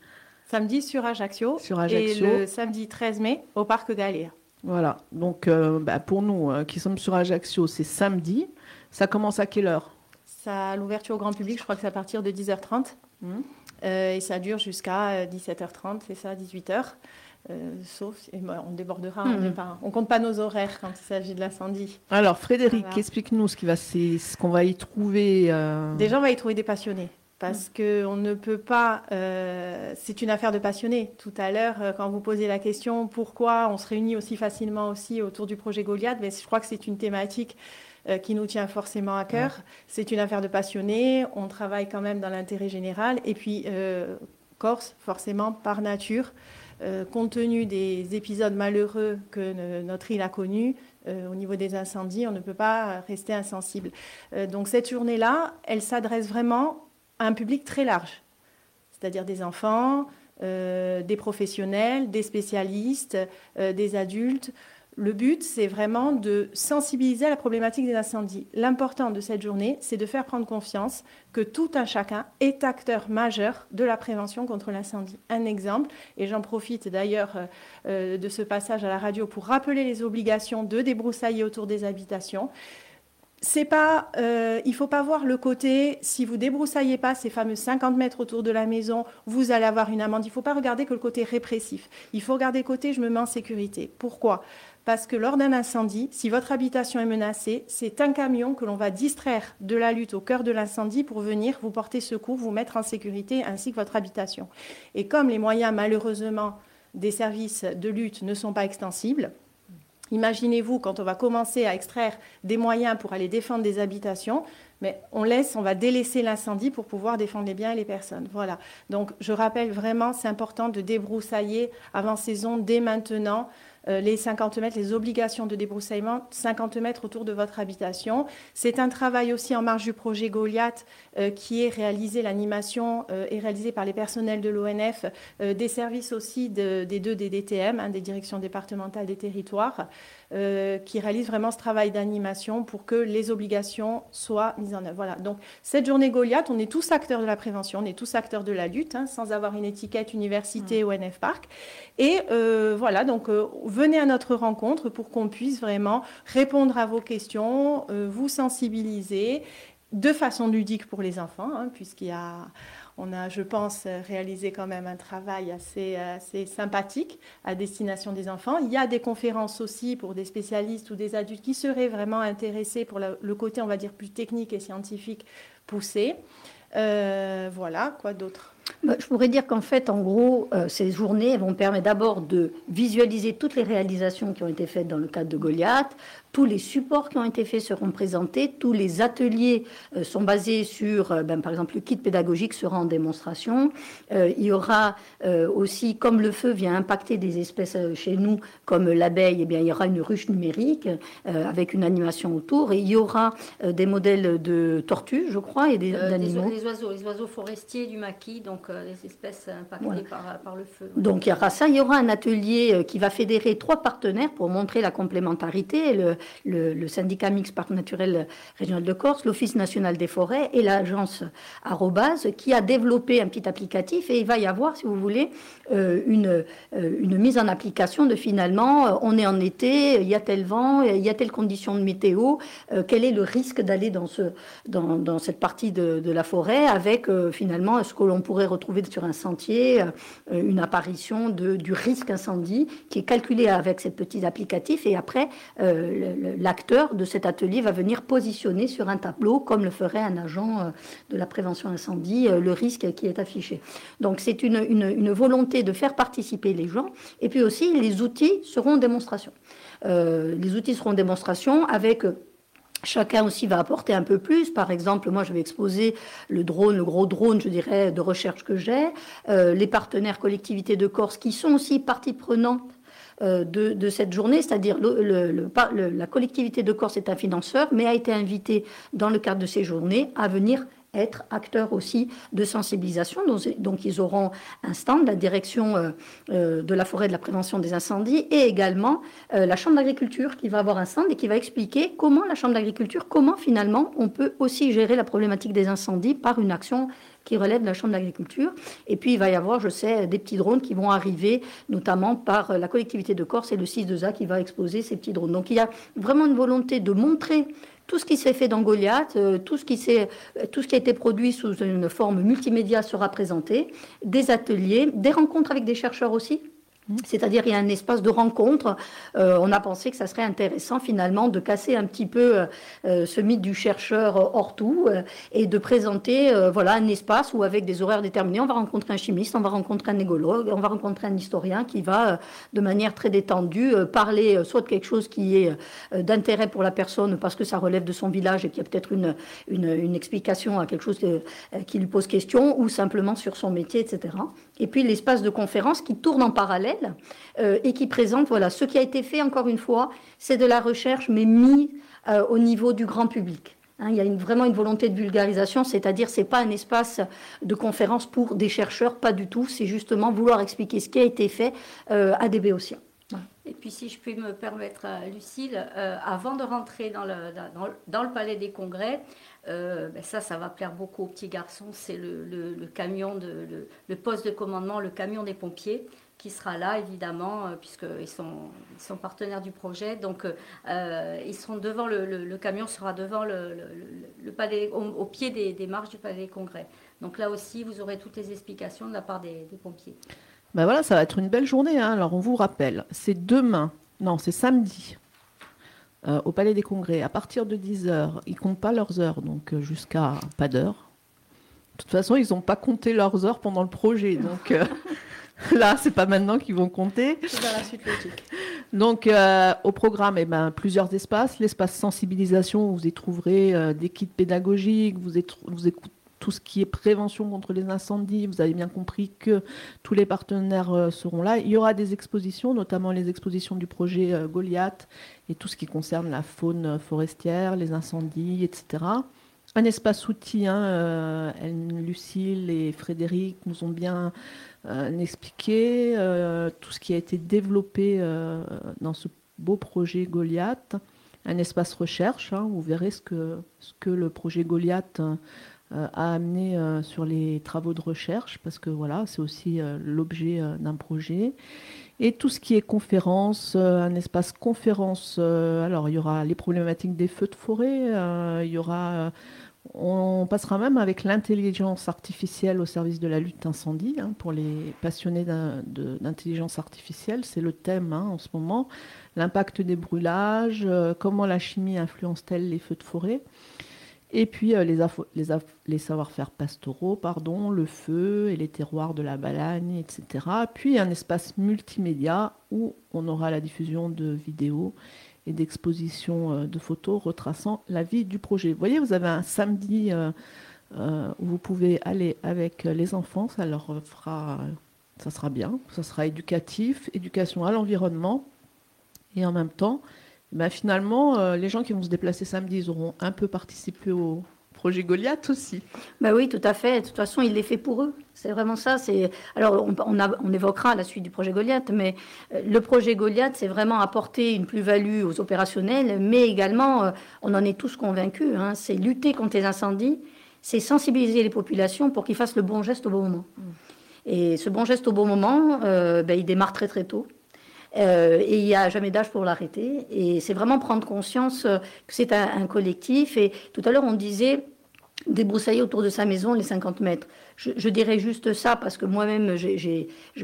Samedi sur Ajaccio. Sur Ajaccio. Et le samedi 13 mai au Parc Galia. Voilà. Donc, euh, bah, pour nous euh, qui sommes sur Ajaccio, c'est samedi. Ça commence à quelle heure? Ça, l'ouverture au grand public, je crois que c'est à partir de 10h30. Euh, et ça dure jusqu'à 17h30, euh, c'est ça, 18h. Euh, sauf, on débordera, on ne hmm. compte pas nos horaires quand il s'agit de l'incendie. Alors Frédéric, explique-nous ce, qui va, ce qu'on va y trouver. Déjà, on va y trouver des passionnés parce que qu'on ne peut pas. c'est une affaire de passionnés. Tout à l'heure, quand vous posez la question pourquoi on se réunit aussi facilement aussi autour du projet Goliath, mais je crois que c'est une thématique euh, qui nous tient forcément à cœur. C'est une affaire de passionnés, on travaille quand même dans l'intérêt général. Et puis, euh, Corse, forcément, par nature, euh, compte tenu des épisodes malheureux que notre île a connus, au niveau des incendies, on ne peut pas rester insensible. donc cette journée-là, elle s'adresse vraiment à un public très large, c'est-à-dire des enfants, des professionnels, des spécialistes, des adultes. Le but, c'est vraiment de sensibiliser à la problématique des incendies. L'important de cette journée, c'est de faire prendre confiance que tout un chacun est acteur majeur de la prévention contre l'incendie. Un exemple, et j'en profite d'ailleurs euh, euh, de ce passage à la radio pour rappeler les obligations de débroussailler autour des habitations c'est pas, euh, il faut pas voir le côté, si vous débroussaillez pas ces fameux 50 mètres autour de la maison, vous allez avoir une amende. Il faut pas regarder que le côté répressif. Il faut regarder le côté, je me mets en sécurité. Pourquoi? Parce que lors d'un incendie, si votre habitation est menacée, c'est un camion que l'on va distraire de la lutte au cœur de l'incendie pour venir vous porter secours, vous mettre en sécurité, ainsi que votre habitation. Et comme les moyens, malheureusement, des services de lutte ne sont pas extensibles, Imaginez-vous quand on va commencer à extraire des moyens pour aller défendre des habitations, mais on laisse, on va délaisser l'incendie pour pouvoir défendre les biens et les personnes. Voilà. Donc je rappelle vraiment, c'est important de débroussailler avant saison dès maintenant les 50 mètres, les obligations de débroussaillement, 50 mètres autour de votre habitation. C'est un travail aussi en marge du projet Goliath euh, qui est réalisé, l'animation euh, est réalisée par les personnels de l'ONF, des services aussi des deux DDTM, hein, des directions départementales des territoires. Euh, qui réalise vraiment ce travail d'animation pour que les obligations soient mises en œuvre. Voilà. Donc cette journée Goliath, on est tous acteurs de la prévention, on est tous acteurs de la lutte, hein, sans avoir une étiquette université ou NF Park. Et euh, voilà, donc euh, venez à notre rencontre pour qu'on puisse vraiment répondre à vos questions, vous sensibiliser de façon ludique pour les enfants, hein, puisqu'il y a on a, je pense, réalisé quand même un travail assez, assez sympathique à destination des enfants. Il y a des conférences aussi pour des spécialistes ou des adultes qui seraient vraiment intéressés pour le côté, on va dire, plus technique et scientifique poussé. Euh, voilà, quoi d'autre? Bah, je pourrais dire qu'en fait, en gros, euh, ces journées vont permettre d'abord de visualiser toutes les réalisations qui ont été faites dans le cadre de Goliath, tous les supports qui ont été faits seront présentés, tous les ateliers euh, sont basés sur, euh, ben, par exemple, le kit pédagogique sera en démonstration. Euh, il y aura aussi, comme le feu vient impacter des espèces chez nous, comme l'abeille, eh bien, il y aura une ruche numérique avec une animation autour, et il y aura des modèles de tortues, je crois, et d'animaux. Des, oiseaux, les oiseaux forestiers du maquis, donc les espèces impactées par, par, le feu. Donc il y aura ça. Il y aura un atelier qui va fédérer trois partenaires pour montrer la complémentarité. Le, le, syndicat mixte parc naturel régional de Corse, l'Office national des forêts et l'agence Arrobase qui a développé un petit applicatif et il va y avoir, si vous voulez, euh, une, euh, une mise en application de finalement, euh, on est en été, il y a tel vent, il y a telle condition de météo, quel est le risque d'aller dans, ce, dans, dans, cette partie de, de la forêt avec finalement ce que l'on pourrait retrouver sur un sentier, une apparition de, du risque incendie qui est calculé avec cette petite applicatif et après l'acteur de cet atelier va venir positionner sur un tableau, comme le ferait un agent euh, de la prévention incendie, euh, le risque qui est affiché. Donc c'est une, volonté de faire participer les gens, et puis aussi les outils seront démonstration. Euh, les outils seront démonstration avec Chacun aussi va apporter un peu plus. Par exemple, moi, je vais exposer le drone, le gros drone, je dirais, de recherche que j'ai. les partenaires collectivités de Corse qui sont aussi partie prenante euh, de, cette journée, c'est-à-dire la collectivité de Corse est un financeur, mais a été invité dans le cadre de ces journées à venir être acteurs aussi de sensibilisation. Donc, ils auront un stand, la direction euh, euh, de la forêt de la prévention des incendies et également la Chambre d'agriculture qui va avoir un stand et qui va expliquer comment la Chambre d'agriculture, comment finalement on peut aussi gérer la problématique des incendies par une action qui relève de la Chambre d'agriculture. Et puis, il va y avoir, je sais, des petits drones qui vont arriver, notamment par la collectivité de Corse et le 6 de ZA qui va exposer ces petits drones. Donc, il y a vraiment une volonté de montrer tout ce qui s'est fait dans Goliath, euh, tout ce, qui tout ce qui a été produit sous une forme multimédia sera présenté, des ateliers, des rencontres avec des chercheurs aussi, c'est-à-dire il y a un espace de rencontre. Euh, on a pensé que ça serait intéressant finalement de casser un petit peu euh, euh, ce mythe du chercheur hors tout et de présenter voilà un espace où avec des horaires déterminés, on va rencontrer un chimiste, on va rencontrer un égologue, on va rencontrer un historien qui va de manière très détendue parler soit de quelque chose qui est d'intérêt pour la personne parce que ça relève de son village et qu'il y a peut-être une, une, explication à quelque chose qui lui pose question ou simplement sur son métier, etc. Et puis l'espace de conférence qui tourne en parallèle euh, et qui présente voilà ce qui a été fait encore une fois, c'est de la recherche mais mis euh, au niveau du grand public. Hein, il y a vraiment une volonté de vulgarisation, c'est-à-dire c'est pas un espace de conférence pour des chercheurs, pas du tout. C'est justement vouloir expliquer ce qui a été fait euh, à des béotiens. Et puis si je puis me permettre, Lucille, avant de rentrer dans le, dans, le palais des congrès, ben ça, ça va plaire beaucoup aux petits garçons, c'est le, camion, le, poste de commandement, le camion des pompiers qui sera là, évidemment, euh, puisqu'ils sont, ils sont partenaires du projet. Donc, euh, ils seront devant le, camion sera devant le, palais, au, pied des, des, marches du palais des congrès. Donc là aussi, vous aurez toutes les explications de la part des, pompiers. Ben voilà, ça va être une belle journée. Hein. Alors, on vous rappelle, c'est demain, non, c'est samedi, euh, au Palais des Congrès, à partir de 10h. Ils ne comptent pas leurs heures, donc jusqu'à pas d'heure. De toute façon, ils n'ont pas compté leurs heures pendant le projet. Donc, <laughs> Là, c'est pas maintenant qu'ils vont compter. C'est dans la suite logique. Donc, euh, au programme, eh ben, plusieurs espaces. L'espace sensibilisation, où vous y trouverez euh, des kits pédagogiques, vous, vous écoutez tout ce qui est prévention contre les incendies. Vous avez bien compris que tous les partenaires euh, seront là. Il y aura des expositions, notamment les expositions du projet Goliath et tout ce qui concerne la faune forestière, les incendies, etc. Un espace outil, hein, Lucille et Frédéric nous ont bien euh, euh, tout ce qui a été développé euh, dans ce beau projet Goliath, un espace recherche. Hein, vous verrez ce que le projet Goliath a amené sur les travaux de recherche, parce que voilà, c'est aussi l'objet d'un projet. Et tout ce qui est conférence, un espace conférence. alors, il y aura les problématiques des feux de forêt, il y aura on passera même avec l'intelligence artificielle au service de la lutte incendie. Hein, pour les passionnés d'intelligence artificielle, c'est le thème hein, en ce moment. L'impact des brûlages, euh, comment la chimie influence-t-elle les feux de forêt? Et puis euh, les, savoir-faire pastoraux, pardon, le feu et les terroirs de la Balagne, etc. Puis un espace multimédia où on aura la diffusion de vidéos et d'exposition euh, de photos retraçant la vie du projet. Vous voyez, vous avez un samedi euh, où vous pouvez aller avec les enfants, ça leur fera, ça sera bien, ça sera éducatif, éducation à l'environnement, et en même temps, ben finalement, les gens qui vont se déplacer samedi, ils auront un peu participé au, projet Goliath aussi. Ben oui, tout à fait. De toute façon, il l'est fait pour eux. C'est vraiment ça. C'est alors on, on, évoquera la suite du projet Goliath, mais euh, le projet Goliath, c'est vraiment apporter une plus-value aux opérationnels, mais également, euh, on en est tous convaincus. Hein, c'est lutter contre les incendies, c'est sensibiliser les populations pour qu'ils fassent le bon geste au bon moment. Mm. Et ce bon geste au bon moment, euh, ben, il démarre très très tôt. Et il n'y a jamais d'âge pour l'arrêter. Et c'est vraiment prendre conscience que c'est un, un, collectif. Et tout à l'heure, on disait, débroussailler autour de sa maison les 50 mètres. Je, dirais juste ça parce que moi-même,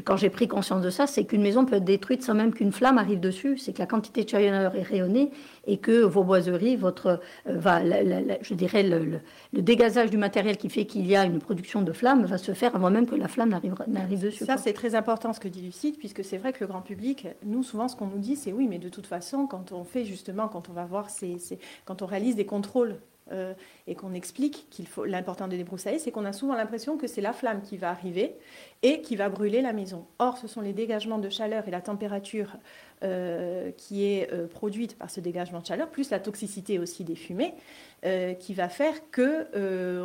quand j'ai pris conscience de ça, c'est qu'une maison peut être détruite sans même qu'une flamme arrive dessus. C'est que la quantité de chaleur est rayonnée et que vos boiseries, votre, euh, va, je dirais, le, dégazage du matériel qui fait qu'il y a une production de flammes va se faire avant même que la flamme n'arrive dessus. Ça, c'est très important ce que dit Lucide, puisque c'est vrai que le grand public, nous, souvent, ce qu'on nous dit, c'est oui, mais de toute façon, quand on fait justement, quand on va voir, ces, quand on réalise des contrôles euh, et qu'on explique qu'il l'important de débroussailler, c'est qu'on a souvent l'impression que c'est la flamme qui va arriver et qui va brûler la maison. Or, ce sont les dégagements de chaleur et la température euh, qui est euh, produite par ce dégagement de chaleur, plus la toxicité aussi des fumées, qui va faire que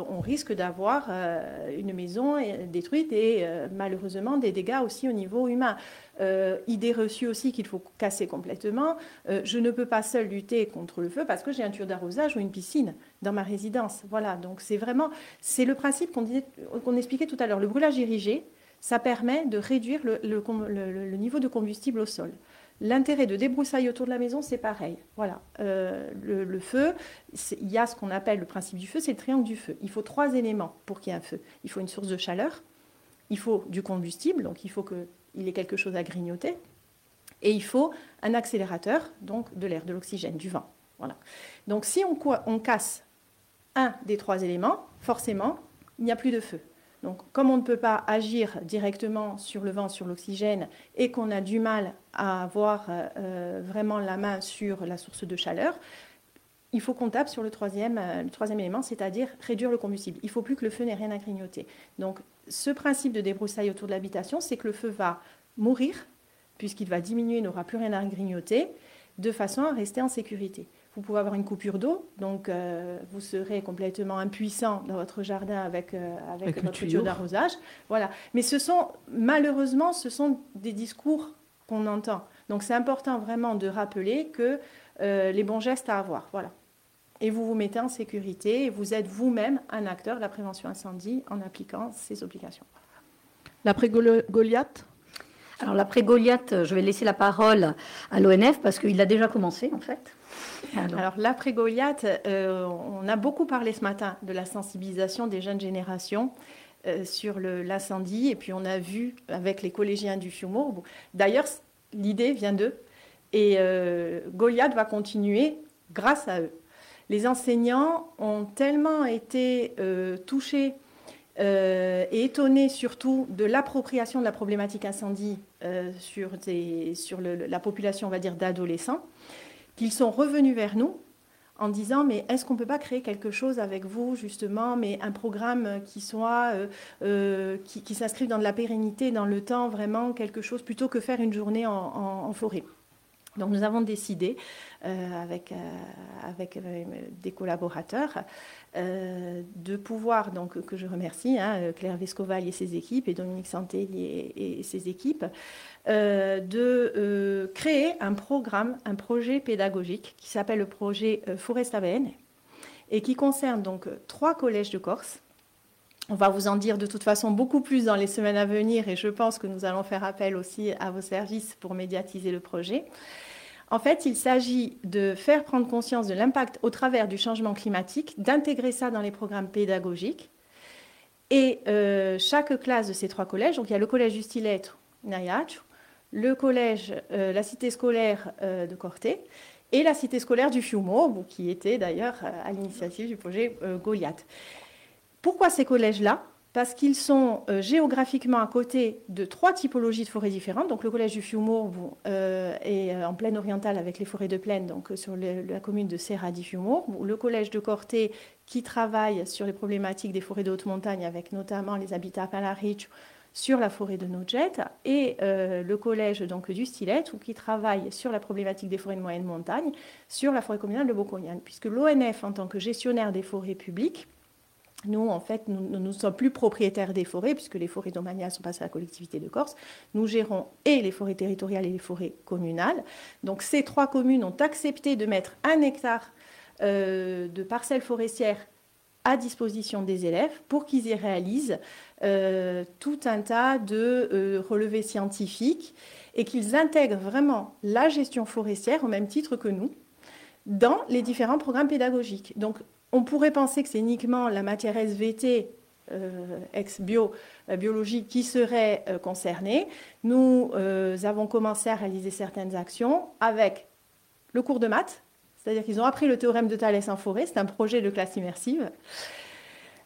on risque d'avoir une maison détruite et malheureusement des dégâts aussi au niveau humain. Euh, idée reçue aussi qu'il faut casser complètement. Euh, je ne peux pas seul lutter contre le feu parce que j'ai un tuyau d'arrosage ou une piscine dans ma résidence. Voilà, donc c'est vraiment, c'est le principe qu'on expliquait tout à l'heure. Le brûlage irrigé, ça permet de réduire le, niveau de combustible au sol. L'intérêt de débroussailler autour de la maison, c'est pareil. Voilà, euh, le, feu, il y a ce qu'on appelle le principe du feu, c'est le triangle du feu. Il faut trois éléments pour qu'il y ait un feu. Il faut une source de chaleur, il faut du combustible, donc il faut que il est quelque chose à grignoter. Et il faut un accélérateur, donc de l'air, de l'oxygène, du vent. Voilà. Donc si on, on casse un des trois éléments, forcément, il n'y a plus de feu. Donc, comme on ne peut pas agir directement sur le vent, sur l'oxygène, et qu'on a du mal à avoir euh, vraiment la main sur la source de chaleur, il faut qu'on tape sur le troisième, euh, le élément, c'est-à-dire réduire le combustible. Il ne faut plus que le feu n'ait rien à grignoter. Donc, ce principe de débroussaille autour de l'habitation, c'est que le feu va mourir, puisqu'il va diminuer, n'aura plus rien à grignoter, de façon à rester en sécurité. Vous pouvez avoir une coupure d'eau, donc euh, vous serez complètement impuissant dans votre jardin avec, euh, avec, votre tuyau d'arrosage. Voilà. Mais ce sont, malheureusement, ce sont des discours qu'on entend. Donc c'est important vraiment de rappeler que euh, les bons gestes à avoir. Voilà. Et vous vous mettez en sécurité et vous êtes vous-même un acteur de la prévention incendie en appliquant ces obligations. L'après Goliath? Alors l'après Goliath, je vais laisser la parole à l'ONF parce qu'il a déjà commencé en fait. Alors, l'après Goliath, euh, on a beaucoup parlé ce matin de la sensibilisation des jeunes générations. Euh, sur l'incendie, et puis on a vu avec les collégiens du Fiumo. D'ailleurs, l'idée vient d'eux, et euh, Goliath va continuer grâce à eux. Les enseignants ont tellement été touchés et étonnés surtout de l'appropriation de la problématique incendie sur, sur la population, on va dire, d'adolescents, qu'ils sont revenus vers nous en disant mais est-ce qu'on ne peut pas créer quelque chose avec vous justement, mais un programme qui soit euh, euh, qui, s'inscrive dans de la pérennité, dans le temps, vraiment quelque chose plutôt que faire une journée en forêt. Donc nous avons décidé euh, avec, euh, avec euh, des collaborateurs de pouvoir, donc que je remercie, hein, Claire Vescoval et ses équipes et Dominique Santé et, ses équipes, de créer un programme, un projet pédagogique qui s'appelle le projet Foresta et qui concerne donc trois collèges de Corse. On va vous en dire de toute façon beaucoup plus dans les semaines à venir et je pense que nous allons faire appel aussi à vos services pour médiatiser le projet. En fait, il s'agit de faire prendre conscience de l'impact au travers du changement climatique, d'intégrer ça dans les programmes pédagogiques. Et euh, chaque classe de ces trois collèges, donc il y a le collège du Stilet, Nayach, le collège, euh, la cité scolaire euh, de Corté et la cité scolaire du Fiumo, qui était d'ailleurs à l'initiative du projet Goliath. Pourquoi ces collèges-là? Parce qu'ils sont euh, géographiquement à côté de trois typologies de forêts différentes. Donc le collège du Fiumour euh, est euh, en plaine orientale avec les forêts de plaine, donc sur la commune de Serra di Fiumour. Le collège de Corté qui travaille sur les problématiques des forêts de haute montagne avec notamment les habitats palariques sur la forêt de Nojet et le collège donc du Stilet qui travaille sur la problématique des forêts de moyenne montagne sur la forêt communale de Bocognan puisque l'ONF en tant que gestionnaire des forêts publiques nous, en fait, nous ne sommes plus propriétaires des forêts, puisque les forêts domaniales sont passées à la collectivité de Corse. Nous gérons et les forêts territoriales et les forêts communales. Donc, ces trois communes ont accepté de mettre un hectare euh, de parcelles forestières à disposition des élèves pour qu'ils y réalisent euh, tout un tas de euh, relevés scientifiques et qu'ils intègrent vraiment la gestion forestière au même titre que nous dans les différents programmes pédagogiques. Donc, on pourrait penser que c'est uniquement la matière SVT euh, ex-bio, euh, biologie qui serait euh, concernée. Nous avons commencé à réaliser certaines actions avec le cours de maths, c'est-à-dire qu'ils ont appris le théorème de Thalès en forêt, c'est un projet de classe immersive.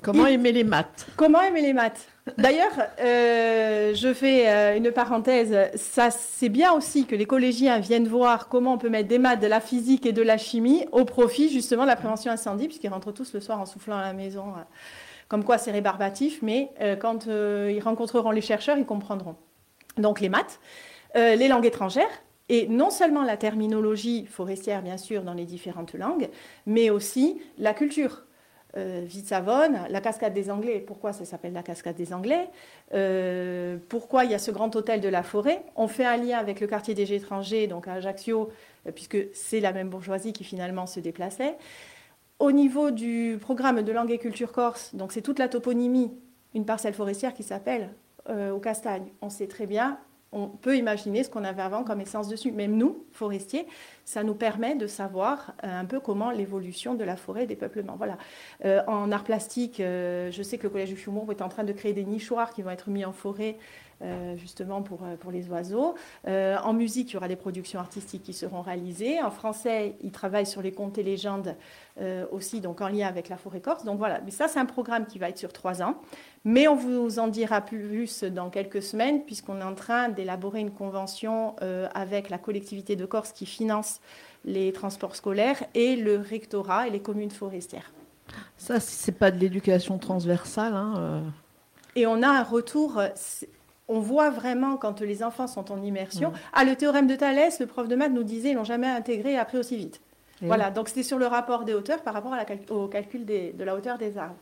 Comment aimer les maths? Comment aimer les maths? D'ailleurs, euh, je fais euh, une parenthèse. Ça, c'est bien aussi que les collégiens viennent voir comment on peut mettre des maths, de la physique et de la chimie au profit justement de la prévention incendie, puisqu'ils rentrent tous le soir en soufflant à la maison, euh, comme quoi c'est rébarbatif. Mais quand ils rencontreront les chercheurs, ils comprendront. Donc les maths, les langues étrangères, et non seulement la terminologie forestière, bien sûr, dans les différentes langues, mais aussi la culture euh, Savonne, la cascade des Anglais. Pourquoi ça s'appelle la cascade des Anglais euh, Pourquoi il y a ce grand hôtel de la forêt On fait un lien avec le quartier des étrangers, donc à Ajaccio, euh, puisque c'est la même bourgeoisie qui finalement se déplaçait. Au niveau du programme de langue et culture corse, donc c'est toute la toponymie, une parcelle forestière qui s'appelle euh, au Castagne. On sait très bien on peut imaginer ce qu'on avait avant comme essence dessus. Même nous, forestiers, ça nous permet de savoir euh, un peu comment l'évolution de la forêt, des peuplements. Voilà. Euh, en art plastique, euh, je sais que le Collège du Foumour est en train de créer des nichoirs qui vont être mis en forêt justement pour, pour les oiseaux. En musique, il y aura des productions artistiques qui seront réalisées. En français, ils travaillent sur les contes et légendes aussi, donc en lien avec la forêt corse. Donc voilà, mais ça, c'est un programme qui va être sur trois ans. Mais on vous en dira plus dans quelques semaines, puisqu'on est en train d'élaborer une convention avec la collectivité de Corse qui finance les transports scolaires et le rectorat et les communes forestières. Ça, c'est pas de l'éducation transversale. Hein, et on a un retour on voit vraiment quand les enfants sont en immersion. Ah, le théorème de Thalès, le prof de maths nous disait, ils l'ont jamais intégré et appris aussi vite. voilà, donc c'était sur le rapport des hauteurs par rapport au calcul de la hauteur des arbres.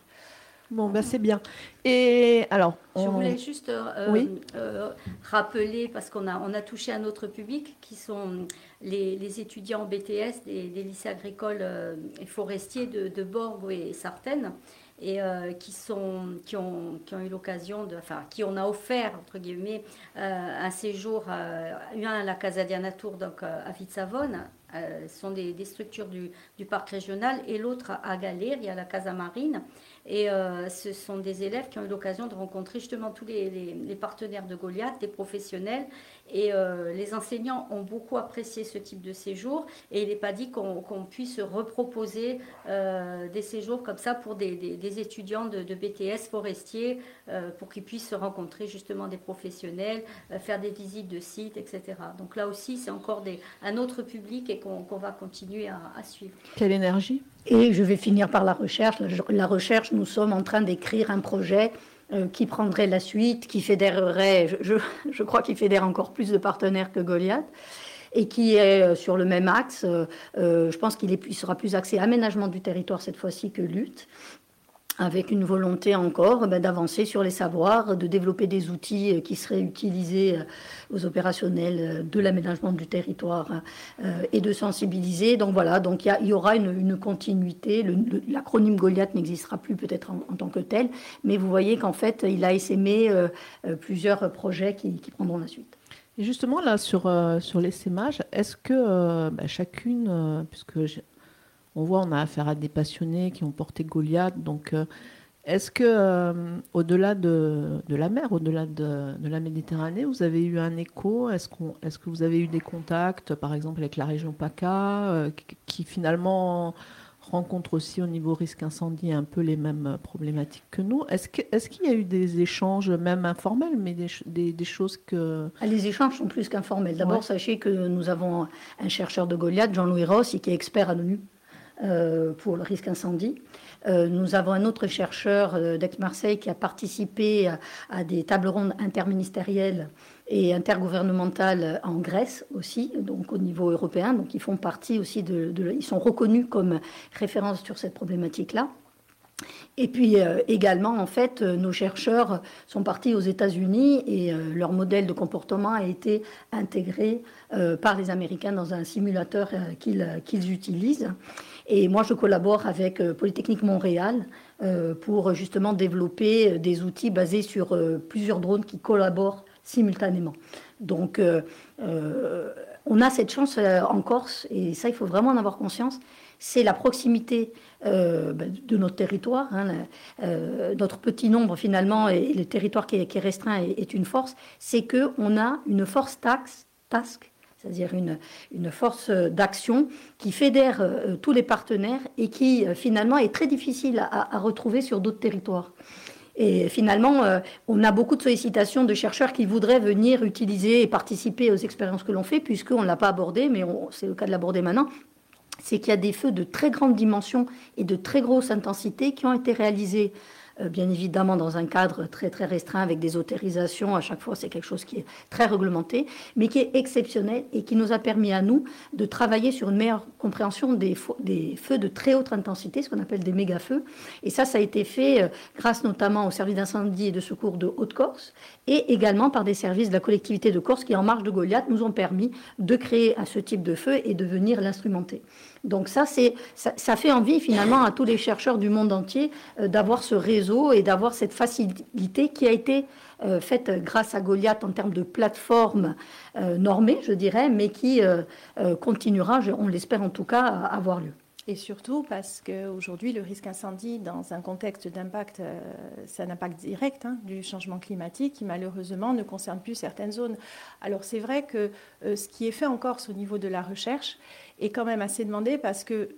Bon, ben c'est bien. Et alors, Je voulais juste euh, Oui. euh, rappeler, parce qu'on a, on a touché un autre public, qui sont les, étudiants en BTS des, lycées agricoles euh, et forestiers de, Borgo et Sartène, et euh, qui, sont, qui, ont, qui ont eu l'occasion, de, enfin, qui on a offert, entre guillemets, euh, un séjour, euh, à la Casa Diana Tour, donc à Vitsavone, ce sont des, structures du, du parc régional, et l'autre à, à Galère, il y a la Casa Marine. Et ce sont des élèves qui ont eu l'occasion de rencontrer justement tous les partenaires de Goliath, des professionnels. Et euh, les enseignants ont beaucoup apprécié ce type de séjour. Et il n'est pas dit qu'on puisse reproposer euh, des séjours comme ça pour des, des- des étudiants de, de BTS forestiers, euh, pour qu'ils puissent se rencontrer justement des professionnels, euh, faire des visites de sites, etc. Donc là aussi, c'est encore des, un autre public et qu'on va continuer à, à suivre. quelle énergie? Et je vais finir par la recherche. La recherche, nous sommes en train d'écrire un projet euh, qui prendrait la suite, qui fédérerait, <laughs> je, crois qu'il fédère encore plus de partenaires que Goliath, et qui est euh, sur le même axe. Euh, je pense qu'il sera plus axé aménagement du territoire cette fois-ci que lutte avec une volonté encore ben, d'avancer sur les savoirs, de développer des outils euh, qui seraient utilisés euh, aux opérationnels euh, de l'aménagement du territoire et de sensibiliser. Donc voilà, donc il y, aura une, continuité. L'acronyme Goliath n'existera plus peut-être en, tant que tel, mais vous voyez qu'en fait, il a essaimé plusieurs projets qui, prendront la suite. Et justement, là, sur, euh, sur l'essaimage, est-ce que bah, chacune, euh, puisque on voit, on a affaire à des passionnés qui ont porté Goliath, donc euh, est-ce que, euh, au-delà de, de la mer, au-delà de, de la Méditerranée, vous avez eu un écho? Est-ce que vous avez eu des contacts, par exemple, avec la région PACA, euh, qui, qui finalement rencontre aussi au niveau risque incendie un peu les mêmes problématiques que nous? Est-ce, qu'il y a eu des échanges, même informels, mais des, ch- des, des choses que... Ah, Les échanges sont plus qu'informels. D'abord, Ouais. sachez que nous avons un chercheur de Goliath, Jean-Louis Ross, qui est expert à l'ONU pour le risque incendie. Euh, nous avons un autre chercheur euh, d'Aix-Marseille qui a participé à, des tables rondes interministérielles et intergouvernementales en Grèce aussi, donc au niveau européen. Donc ils font partie aussi de, ils sont reconnus comme référence sur cette problématique-là. Et puis euh, également, en fait, euh, nos chercheurs sont partis aux États-Unis et euh, leur modèle de comportement a été intégré euh, par les Américains dans un simulateur euh, euh, qu'ils utilisent. Et moi, je collabore avec euh, Polytechnique Montréal euh, pour justement développer euh, des outils basés sur euh, plusieurs drones qui collaborent simultanément. Donc, euh, euh, on a cette chance euh, en Corse, et ça, il faut vraiment en avoir conscience, c'est la proximité euh, ben, de notre territoire. hein, euh, notre petit nombre, finalement, et le territoire qui est, restreint est, une force. C'est qu'on a une force tax, task, c'est-à-dire une, une force euh, d'action qui fédère euh, tous les partenaires et qui, euh, finalement, est très difficile à, retrouver sur d'autres territoires. Et finalement, euh, on a beaucoup de sollicitations de chercheurs qui voudraient venir utiliser et participer aux expériences que l'on fait, puisqu'on ne l'a pas abordé, mais c'est le cas de l'aborder maintenant c'est qu'il y a des feux de très grande dimension et de très grosse intensité qui ont été réalisés, euh, bien évidemment, dans un cadre très très restreint avec des autorisations. À chaque fois, c'est quelque chose qui est très réglementé, mais qui est exceptionnel et qui nous a permis à nous de travailler sur une meilleure compréhension des feux de très haute intensité, ce qu'on appelle des méga-feux. Et ça, ça a été fait euh, grâce notamment au service d'incendie et de secours de Haute-Corse et également par des services de la collectivité de Corse qui, en marge de Goliath, nous ont permis de créer à ce type de feu et de venir l'instrumenter. Donc ça, ça, fait envie finalement à tous les chercheurs du monde entier euh, d'avoir ce réseau et d'avoir cette facilité qui a été euh, faite grâce à Goliath en termes de plateforme euh, normée, je dirais, mais qui continuera, on l'espère en tout cas, à avoir lieu. Et surtout parce qu'aujourd'hui, le risque incendie, dans un contexte d'impact, c'est un impact direct hein, du changement climatique qui malheureusement ne concerne plus certaines zones. Alors c'est vrai que ce qui est fait en Corse au niveau de la recherche est quand même assez demandé parce que,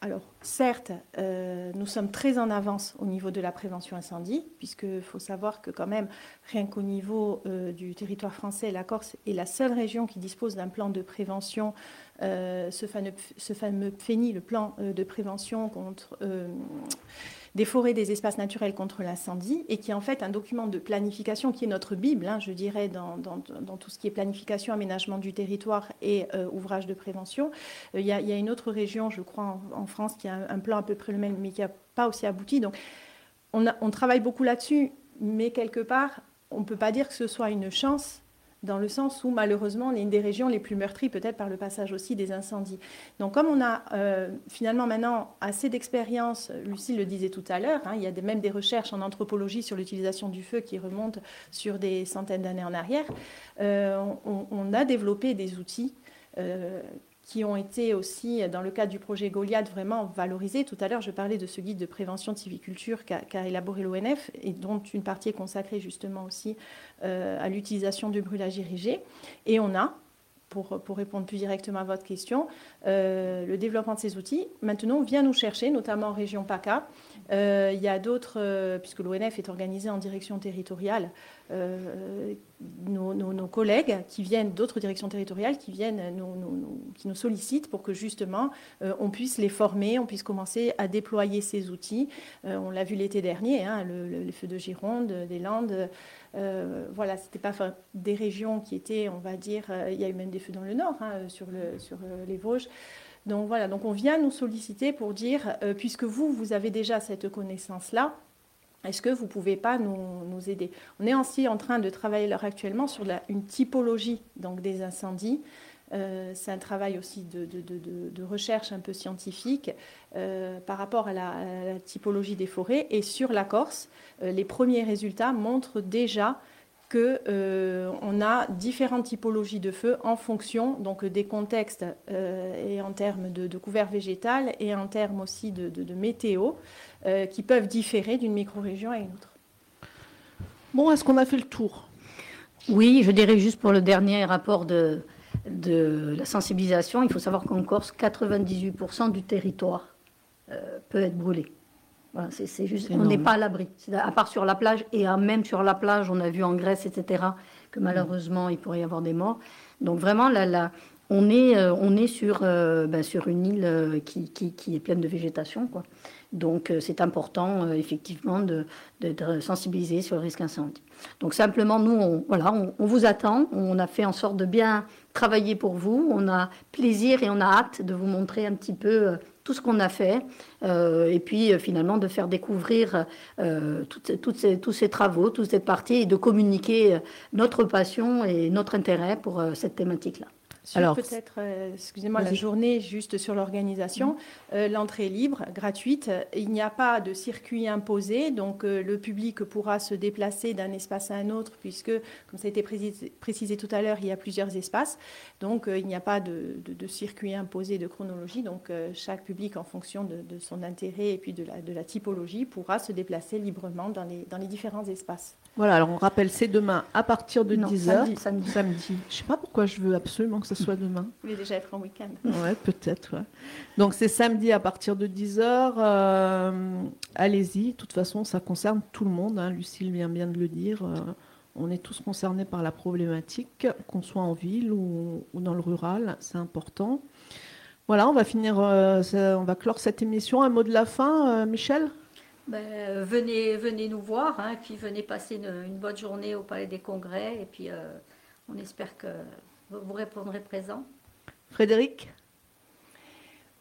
alors certes, euh, nous sommes très en avance au niveau de la prévention incendie, puisqu'il faut savoir que quand même, rien qu'au niveau euh, du territoire français, la Corse est la seule région qui dispose d'un plan de prévention euh, ce, fameux, ce fameux PFENI, le plan de prévention contre, des forêts, des espaces naturels contre l'incendie, et qui est en fait un document de planification qui est notre Bible, hein, je dirais, dans, tout ce qui est planification, aménagement du territoire et euh, ouvrage de prévention. Euh, Il y, a, une autre région, je crois, en, France, qui a un, plan à peu près le même, mais qui n'a pas aussi abouti. Donc, on, on travaille beaucoup là-dessus, mais quelque part, on ne peut pas dire que ce soit une chance dans le sens où malheureusement on est une des régions les plus meurtries peut-être par le passage aussi des incendies. Donc comme on a euh, finalement maintenant assez d'expérience, Lucie le disait tout à l'heure, hein, il y a même des recherches en anthropologie sur l'utilisation du feu qui remontent sur des centaines d'années en arrière, euh, on, on a développé des outils. euh, qui ont été aussi, dans le cadre du projet Goliath, vraiment valorisés. Tout à l'heure, je parlais de ce guide de prévention de civiculture qu'a élaboré l'ONF et dont une partie est consacrée justement aussi euh, à l'utilisation du brûlage irrigé. Et on a, pour, répondre plus directement à votre question, euh, le développement de ces outils. Maintenant, vient nous chercher, notamment en région PACA. Euh, il y a d'autres, euh, puisque l'ONF est organisé en direction territoriale, euh, nos, collègues qui viennent d'autres directions territoriales, qui viennent nous, qui nous sollicitent pour que justement on puisse les former, on puisse commencer à déployer ces outils. On l'a vu l'été dernier, hein, le- le- les feux de Gironde, des Landes. Euh, voilà, c'était pas des régions qui étaient, on va dire, il y a eu même des feux dans le nord, hein, sur, le, sur les Vosges. Donc voilà, donc on vient nous solliciter pour dire, euh, puisque vous, vous avez déjà cette connaissance-là, est-ce que vous ne pouvez pas nous, aider? On est aussi en train de travailler à l'heure actuellement sur une typologie donc, des incendies. Euh, c'est un travail aussi de, recherche un peu scientifique euh, par rapport à la, typologie des forêts. Et sur la Corse, les premiers résultats montrent déjà que euh, on a différentes typologies de feux en fonction donc des contextes euh, et en termes de, de couvert végétal et en termes aussi de, de- de météo euh, qui peuvent différer d'une micro-région à une autre. Bon, est-ce qu'on a fait le tour? Oui, je dirais juste pour le dernier rapport de, de la sensibilisation, il faut savoir qu'en Corse, 98% du territoire euh, peut être brûlé. Voilà, c'est juste, on n'est pas à l'abri. C'est À part sur la plage, et à- même sur la plage, on a vu en Grèce, etc., que malheureusement, il pourrait y avoir des morts. Donc vraiment, là, là, on est, euh, on est sur, euh, ben, sur une île euh, qui, qui, qui est pleine de végétation. Quoi. Donc euh, c'est important, effectivement, de, de- de sensibiliser sur le risque incendie. Donc simplement, nous, on, voilà, on, on vous attend. On a fait en sorte de bien travailler pour vous. On a plaisir et on a hâte de vous montrer un petit peu tout ce qu'on a fait. euh, et puis euh, finalement de faire découvrir euh, toutes, toutes ces, tous ces travaux, toute cette partie et de communiquer notre passion et notre intérêt pour cette thématique-là. Sur Alors, peut-être, euh, excusez-moi, la journée juste sur l'organisation. Euh, L'entrée est libre, gratuite. Il n'y a pas de circuit imposé, donc euh, le public pourra se déplacer d'un espace à un autre, puisque, comme ça a été précisé, précisé tout à l'heure, il y a plusieurs espaces. Donc il n'y a pas de, de- de circuit imposé, de chronologie. Donc chaque public, en fonction de, de son intérêt et puis de la, de la typologie, pourra se déplacer librement dans les, dans les différents espaces. Voilà, alors on rappelle, c'est demain à partir de Non, 10h. samedi, samedi. Samedi. Je sais pas pourquoi je veux absolument que ce soit demain. Vous voulez déjà être en week-end Ouais, peut-être. ouais. Donc c'est samedi à partir de 10h. Allez-y, de toute façon, ça concerne tout le monde. hein. Lucille vient bien de le dire. euh, on est tous concernés par la problématique, qu'on soit en ville ou, ou dans le rural, c'est important. Voilà, on va finir, euh, on va clore cette émission. Un mot de la fin, euh, Michel? Ben, euh, venez, venez nous voir, hein, et puis venez passer une, une bonne journée au Palais des Congrès, et puis euh, on espère que vous répondrez présent. Frédéric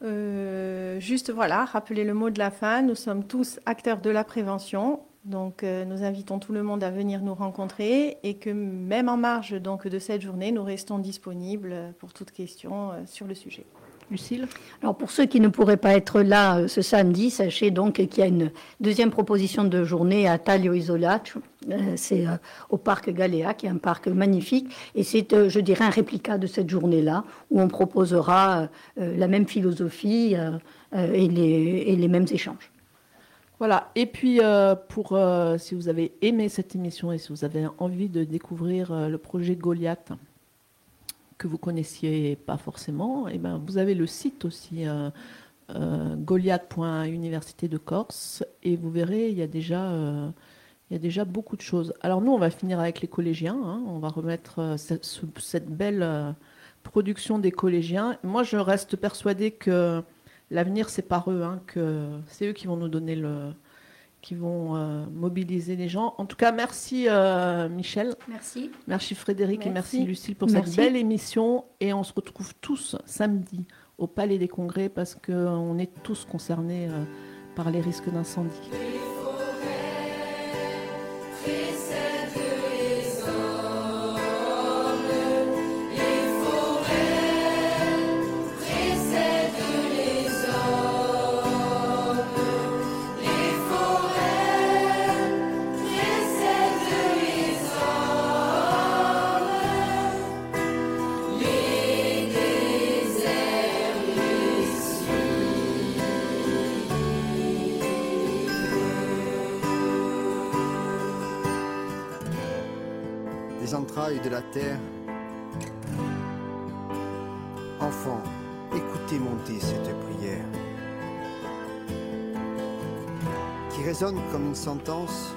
Euh, juste voilà, rappeler le mot de la fin. Nous sommes tous acteurs de la prévention. Donc euh, nous invitons tout le monde à venir nous rencontrer et que même en marge donc, de cette journée, nous restons disponibles pour toute question euh, sur le sujet. Lucille Alors pour ceux qui ne pourraient pas être là euh, ce samedi, sachez donc qu'il y a une deuxième proposition de journée à Taglio Isolaccio. Euh, c'est euh, au parc Galéa, qui est un parc magnifique. Et c'est, je dirais, un réplica de cette journée-là, où on proposera la même philosophie et, les, et les mêmes échanges. Voilà, et puis euh, pour euh, si vous avez aimé cette émission et si vous avez envie de découvrir euh, le projet Goliath que vous connaissiez pas forcément, et ben vous avez le site aussi euh, euh, goliath.université de Corse et vous verrez il y a déjà euh, il y a déjà beaucoup de choses. Alors nous on va finir avec les collégiens, hein. on va remettre euh, cette, ce- cette belle euh, production des collégiens. Moi je reste persuadée que l'avenir c'est par eux, hein, que c'est eux qui vont nous donner le, qui vont euh, mobiliser les gens. En tout cas, merci euh, Michel, Merci. merci Frédéric et merci Merci. Lucille pour Merci. cette belle émission. Et on se retrouve tous samedi au Palais des Congrès parce qu'on est tous concernés euh, par les risques d'incendie. Terre. Enfants, écoutez monter cette prière qui résonne comme une sentence